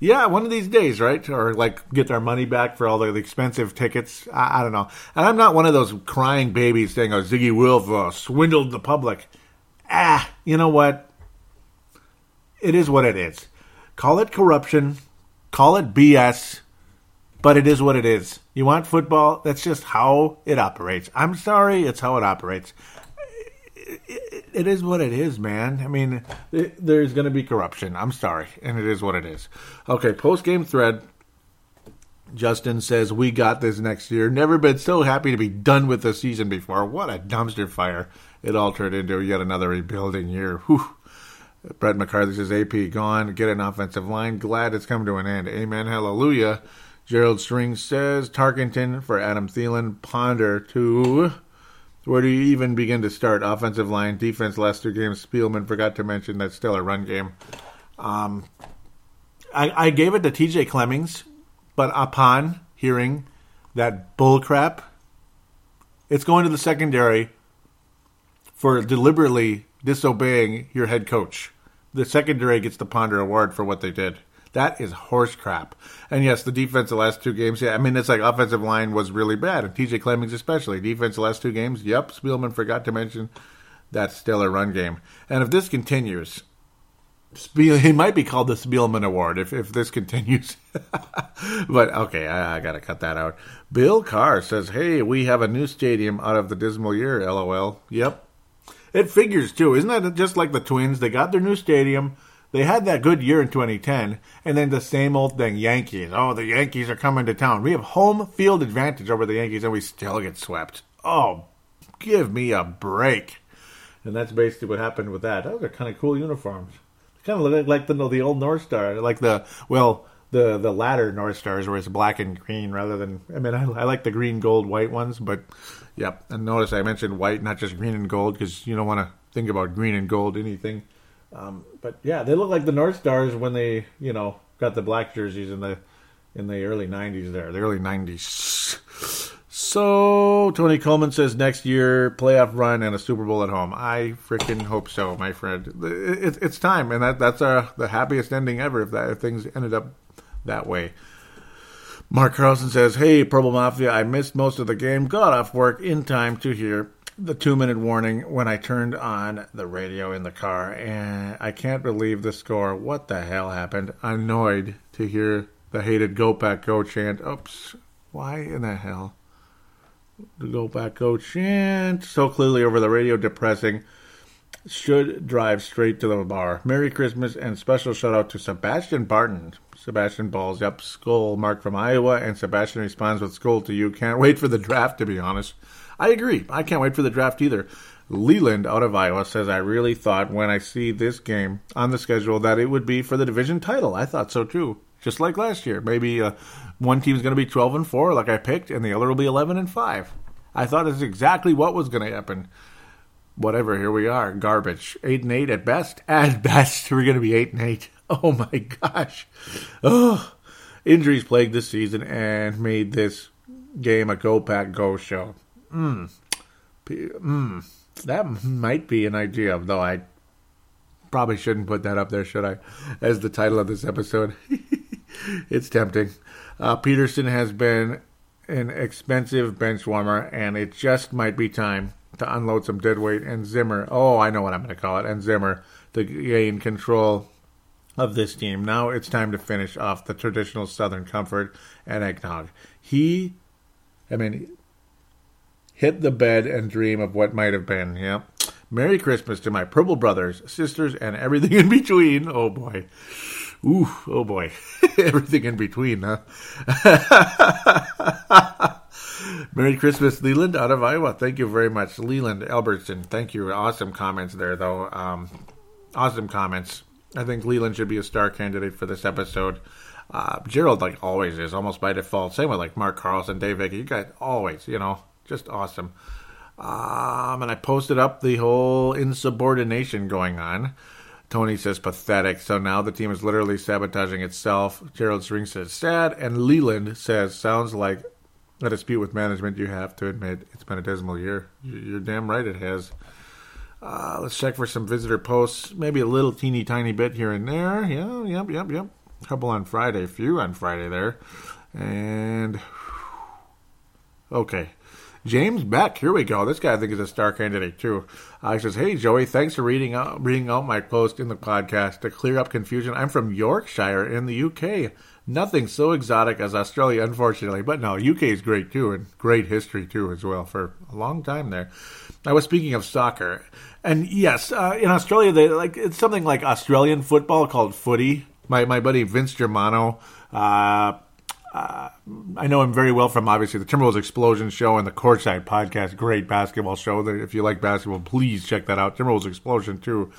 Yeah, one of these days, right? Or like get our money back for all the, expensive tickets. I, I, don't know. And I'm not one of those crying babies saying, Oh, Zygi Wilf uh, swindled the public. Ah, you know what? It is what it is. Call it corruption, call it BS, but it is what it is. You want football? That's just how it operates. I'm sorry, it's how it operates. It is what it is, man. I mean, there's going to be corruption. I'm sorry, and it is what it is. Okay, post game thread. Justin says, We got this next year. Never been so happy to be done with the season before. What a dumpster fire it all turned into yet another rebuilding year. Whew. Brett McCarthy says, AP gone. Get an offensive line. Glad it's come to an end. Amen. Hallelujah. Gerald String says, Tarkenton for Adam Thielen. Ponder to. Where do you even begin to start? Offensive line, defense, last two games. Spielman forgot to mention that's still a run game. Um, I, I gave it to TJ Clemmings, but upon hearing that bullcrap, it's going to the secondary for deliberately disobeying your head coach. The secondary gets the Ponder Award for what they did. That is horse crap. And yes, the defense the last two games, yeah, I mean, it's like offensive line was really bad, and TJ Clemmings especially. Defense the last two games, yep, Spielman forgot to mention that's still a run game. And if this continues, Spiel, he might be called the Spielman Award if, if this continues. but okay, I, I got to cut that out. Bill Carr says, Hey, we have a new stadium out of the dismal year, lol. Yep, it figures too, isn't that just like the Twins? They got their new stadium. They had that good year in 2010, and then the same old thing, Yankees. Oh, the Yankees are coming to town. We have home field advantage over the Yankees, and we still get swept. Oh, give me a break. And that's basically what happened with that. Those are kind of cool uniforms. They kind of look like the the old North Star, like the well, the the latter North Stars where it's black and green rather than. I mean, I, I like the green, gold, white ones, but Yep. And notice I mentioned white, not just green and gold, because you don't want to think about green and gold anything. Um, but yeah, they look like the North Stars when they, you know, got the black jerseys in the in the early '90s. There, the early '90s. So Tony Coleman says next year playoff run and a Super Bowl at home. I freaking hope so, my friend. It, it's time, and that that's our, the happiest ending ever if that if things ended up that way. Mark Carlson says, Hey, Purple Mafia, I missed most of the game, got off work in time to hear the two minute warning when I turned on the radio in the car, and I can't believe the score. What the hell happened? Annoyed to hear the hated Go Pack Go chant. Oops, why in the hell? The Go Pack Go chant so clearly over the radio, depressing. Should drive straight to the bar. Merry Christmas and special shout out to Sebastian Barton, Sebastian balls up skull mark from Iowa, and Sebastian responds with skull to you. Can't wait for the draft, to be honest. I agree. I can't wait for the draft either. Leland out of Iowa says, I really thought when I see this game on the schedule that it would be for the division title. I thought so too. Just like last year. Maybe uh, one team's going to be 12 and 4, like I picked, and the other will be 11 and 5. I thought that's exactly what was going to happen. Whatever, here we are. Garbage. 8 and 8 at best. At best, we're going to be 8 and 8. Oh my gosh. Oh, injuries plagued this season and made this game a go pack go show. Mm. Mm. That might be an idea, though I probably shouldn't put that up there, should I? As the title of this episode. it's tempting. Uh, Peterson has been an expensive bench warmer, and it just might be time to unload some dead weight and Zimmer. Oh, I know what I'm going to call it. And Zimmer to gain control of this team. Now it's time to finish off the traditional Southern comfort and eggnog. He, I mean, hit the bed and dream of what might have been. Yeah. Merry Christmas to my purple brothers, sisters, and everything in between. Oh boy. Ooh, oh boy. everything in between, huh? Merry Christmas, Leland, out of Iowa. Thank you very much. Leland Albertson, thank you. Awesome comments there, though. Um, awesome comments. I think Leland should be a star candidate for this episode. Uh, Gerald, like always, is almost by default. Same with like Mark Carlson, Dave. You guys always, you know, just awesome. Um, and I posted up the whole insubordination going on. Tony says pathetic. So now the team is literally sabotaging itself. Gerald String says sad, and Leland says sounds like a dispute with management. You have to admit it's been a dismal year. You're damn right it has. Uh, let's check for some visitor posts. Maybe a little teeny tiny bit here and there. Yeah, yep, yep, yep. A couple on Friday, few on Friday there. And okay. James Beck, here we go. This guy I think is a star candidate too. Uh, he says, "Hey Joey, thanks for reading out reading out my post in the podcast to clear up confusion. I'm from Yorkshire in the UK. Nothing so exotic as Australia, unfortunately, but no, UK is great too, and great history too as well for a long time there. I was speaking of soccer, and yes, uh, in Australia they like it's something like Australian football called footy. My my buddy Vince Germano." Uh, uh, I know him very well from obviously the Timberwolves Explosion show and the Courtside podcast. Great basketball show. If you like basketball, please check that out. Timberwolves Explosion too.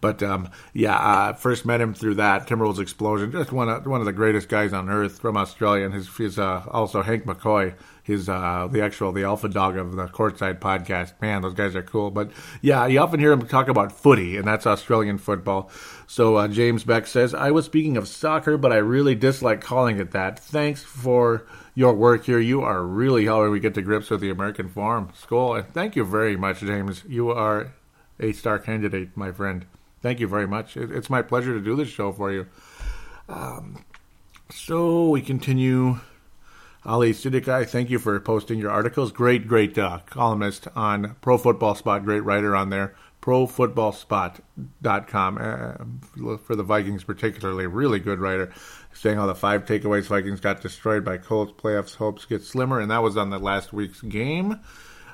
But um, yeah, uh, first met him through that Timberwolves Explosion. Just one of one of the greatest guys on earth from Australia, and his, his uh, also Hank McCoy his uh, the actual the alpha dog of the courtside podcast. Man, those guys are cool. But yeah, you often hear him talk about footy, and that's Australian football. So uh, James Beck says, "I was speaking of soccer, but I really dislike calling it that. Thanks for." Your work here, you are really helping me get to grips with the American form school, and thank you very much, James. You are a star candidate, my friend. Thank you very much. It's my pleasure to do this show for you. Um, so we continue Ali Sidikai, thank you for posting your articles. Great, great uh, columnist on Pro Football Spot. Great writer on there. ProFootballSpot.com uh, for the Vikings, particularly. Really good writer. Saying how the five takeaways Vikings got destroyed by Colts. Playoffs hopes get slimmer. And that was on the last week's game.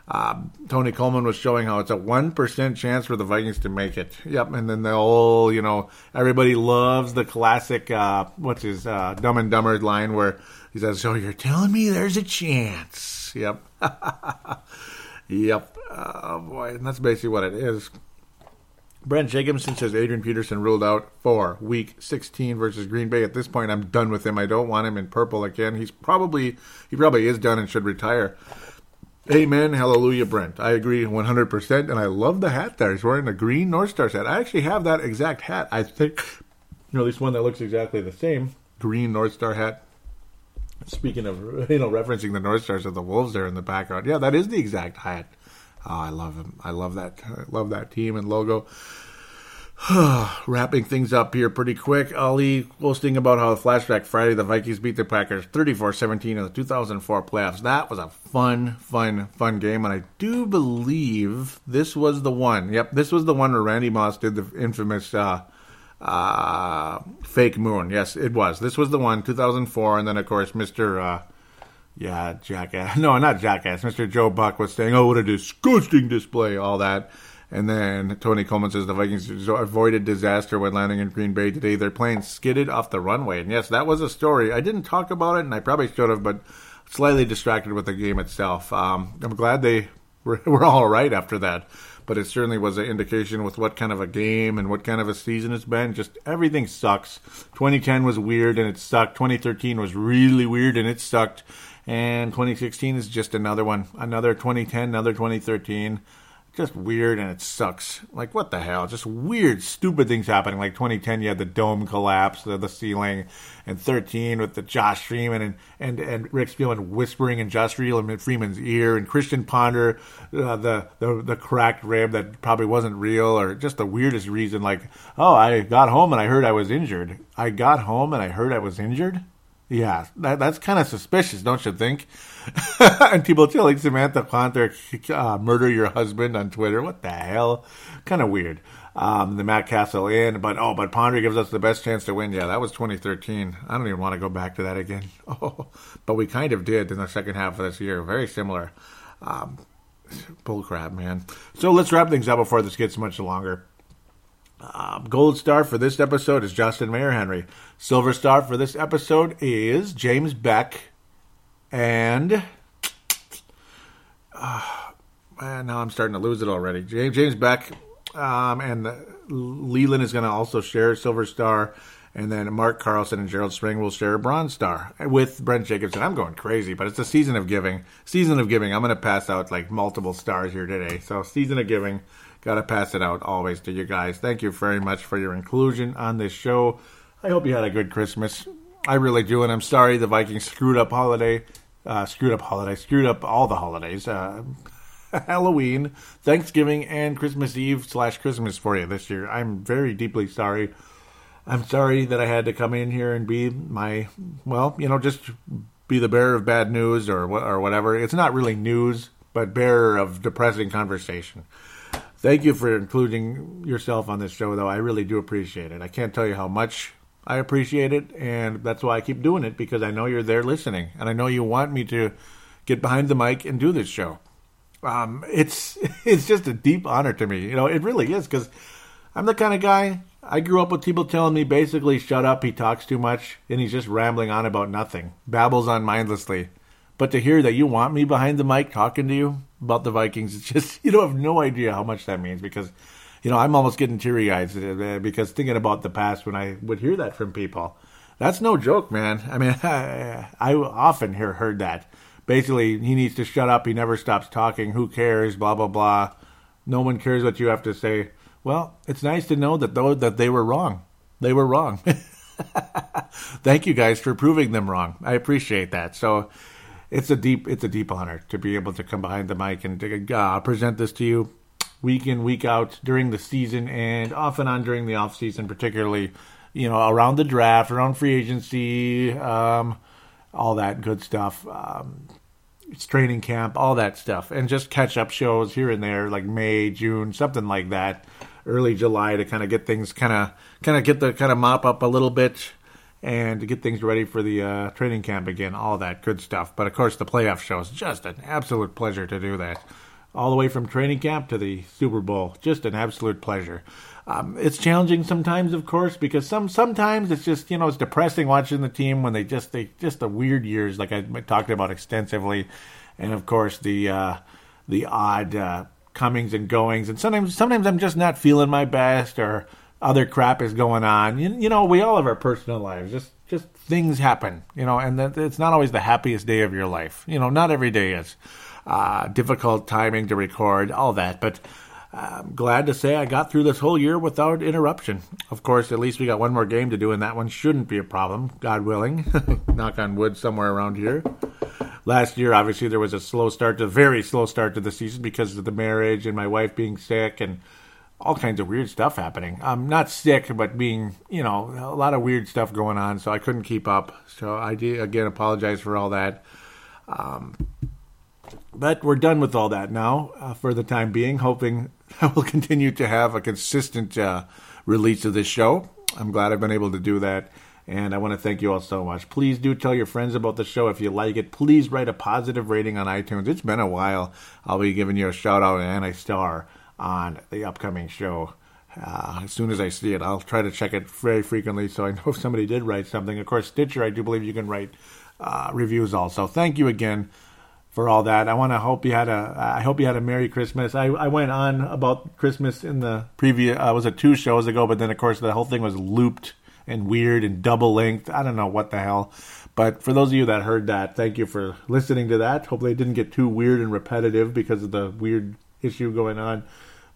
Uh, Tony Coleman was showing how it's a 1% chance for the Vikings to make it. Yep. And then the whole, you know, everybody loves the classic, uh, what's his, uh, Dumb and Dumber line where he says, "So you're telling me there's a chance?" Yep. yep. Oh boy, and that's basically what it is. Brent Jacobson says Adrian Peterson ruled out for Week 16 versus Green Bay. At this point, I'm done with him. I don't want him in purple again. He's probably he probably is done and should retire. Amen. Hallelujah, Brent. I agree 100%. And I love the hat there. He's wearing a green North Star hat. I actually have that exact hat. I think, you know, at least one that looks exactly the same. Green North Star hat. Speaking of, you know, referencing the North Stars of the Wolves there in the background. Yeah, that is the exact hat. Oh, I love him. I love that. I love that team and logo. Wrapping things up here pretty quick. Ali posting about how the flashback Friday the Vikings beat the Packers 34-17 in the 2004 playoffs. That was a fun, fun, fun game, and I do believe this was the one. Yep, this was the one where Randy Moss did the infamous uh, uh, Fake Moon. Yes, it was. This was the one, 2004, and then of course Mr. Uh, yeah, Jackass. No, not Jackass. Mr. Joe Buck was saying, "Oh, what a disgusting display!" All that. And then Tony Coleman says the Vikings avoided disaster when landing in Green Bay today. Their plane skidded off the runway. And yes, that was a story. I didn't talk about it, and I probably should have, but slightly distracted with the game itself. Um, I'm glad they were, were all right after that but it certainly was an indication with what kind of a game and what kind of a season it's been. Just everything sucks. 2010 was weird and it sucked. 2013 was really weird and it sucked. And 2016 is just another one. Another 2010, another 2013 just weird and it sucks. Like what the hell? Just weird, stupid things happening. Like 2010, you had the dome collapse, the, the ceiling, and 13 with the Josh Freeman and and and Rick Spielman whispering in Josh Freeman's ear, and Christian Ponder, uh, the the the cracked rib that probably wasn't real, or just the weirdest reason. Like, oh, I got home and I heard I was injured. I got home and I heard I was injured. Yeah, that, that's kind of suspicious, don't you think? and people telling Samantha Ponder uh, murder your husband on Twitter. What the hell? Kind of weird. Um, the Matt Cassel in, but oh, but Ponder gives us the best chance to win. Yeah, that was 2013. I don't even want to go back to that again. Oh, but we kind of did in the second half of this year. Very similar. Um, bullcrap, man. So let's wrap things up before this gets much longer. Um, gold star for this episode is Justin Mayer Henry. Silver star for this episode is James Beck. And uh, now I'm starting to lose it already. James James Beck um, and Leland is going to also share silver star. And then Mark Carlson and Gerald String will share a bronze star with Brent Jacobson. I'm going crazy, but it's a season of giving. Season of giving. I'm going to pass out like multiple stars here today. So, season of giving. Got to pass it out always to you guys. Thank you very much for your inclusion on this show. I hope you had a good Christmas. I really do, and I'm sorry the Vikings screwed up holiday, uh, screwed up holiday, screwed up all the holidays. Uh, Halloween, Thanksgiving, and Christmas Eve slash Christmas for you this year. I'm very deeply sorry. I'm sorry that I had to come in here and be my, well, you know, just be the bearer of bad news or or whatever. It's not really news but bearer of depressing conversation. Thank you for including yourself on this show, though. I really do appreciate it. I can't tell you how much I appreciate it, and that's why I keep doing it because I know you're there listening, and I know you want me to get behind the mic and do this show. Um, it's it's just a deep honor to me. You know, it really is because I'm the kind of guy. I grew up with people telling me basically, "Shut up, he talks too much, and he's just rambling on about nothing, babbles on mindlessly." But to hear that you want me behind the mic talking to you about the Vikings, it's just you don't have no idea how much that means because you know I'm almost getting teary eyed uh, because thinking about the past when I would hear that from people. That's no joke, man. I mean, I, I often hear heard that basically he needs to shut up. He never stops talking. Who cares? Blah blah blah. No one cares what you have to say. Well, it's nice to know that though that they were wrong. They were wrong. Thank you guys for proving them wrong. I appreciate that. So it's a deep it's a deep honor to be able to come behind the mic and to, uh, present this to you week in week out during the season and off and on during the off season, particularly you know around the draft, around free agency, um, all that good stuff. Um, it's training camp, all that stuff, and just catch up shows here and there, like May, June, something like that, early July to kind of get things kind of kind of get the kind of mop up a little bit and to get things ready for the uh, training camp again, all that good stuff. But of course, the playoff show is just an absolute pleasure to do that. All the way from training camp to the Super Bowl, just an absolute pleasure. Um, it's challenging sometimes, of course, because some sometimes it's just you know it's depressing watching the team when they just they just the weird years like I talked about extensively, and of course the uh, the odd uh, comings and goings, and sometimes sometimes I'm just not feeling my best or other crap is going on. You, you know, we all have our personal lives. Just just things happen, you know, and it's not always the happiest day of your life. You know, not every day is uh, difficult timing to record, all that, but I'm glad to say I got through this whole year without interruption. Of course, at least we got one more game to do, and that one shouldn't be a problem, God willing. Knock on wood somewhere around here. Last year, obviously, there was a slow start to very slow start to the season because of the marriage and my wife being sick and all kinds of weird stuff happening. I'm not sick, but being, you know, a lot of weird stuff going on, so I couldn't keep up. So I again apologize for all that. Um, but we're done with all that now uh, for the time being, hoping I will continue to have a consistent uh, release of this show. I'm glad I've been able to do that. And I want to thank you all so much. Please do tell your friends about the show if you like it. Please write a positive rating on iTunes. It's been a while. I'll be giving you a shout out and a star on the upcoming show. Uh, as soon as I see it, I'll try to check it very frequently so I know if somebody did write something. Of course, Stitcher, I do believe you can write uh, reviews also. Thank you again for all that. I want to hope you had a. I hope you had a Merry Christmas. I, I went on about Christmas in the previous. Uh, was it two shows ago? But then of course the whole thing was looped and weird and double linked. I don't know what the hell. But for those of you that heard that, thank you for listening to that. Hopefully it didn't get too weird and repetitive because of the weird issue going on.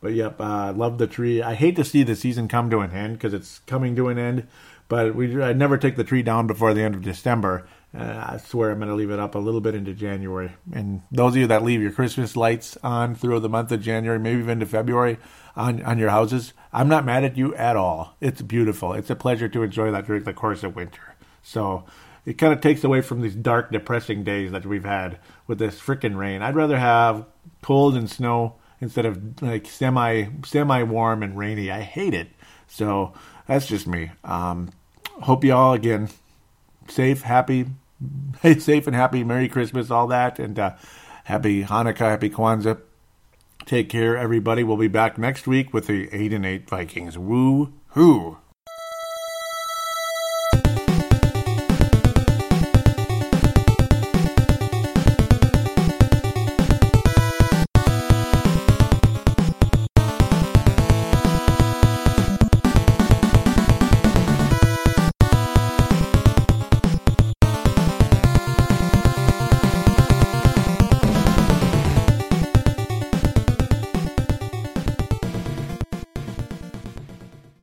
But yep, uh, love the tree. I hate to see the season come to an end because it's coming to an end. But we I never take the tree down before the end of December. Uh, I swear I'm going to leave it up a little bit into January. And those of you that leave your Christmas lights on through the month of January, maybe even to February on, on your houses, I'm not mad at you at all. It's beautiful. It's a pleasure to enjoy that during the course of winter. So it kind of takes away from these dark, depressing days that we've had with this freaking rain. I'd rather have cold and snow instead of like semi semi warm and rainy. I hate it. So that's just me. Um, hope you all again safe, happy, safe and happy. Merry Christmas, all that, and uh, happy Hanukkah, happy Kwanzaa. Take care, everybody. We'll be back next week with the eight and eight Vikings. Woo hoo!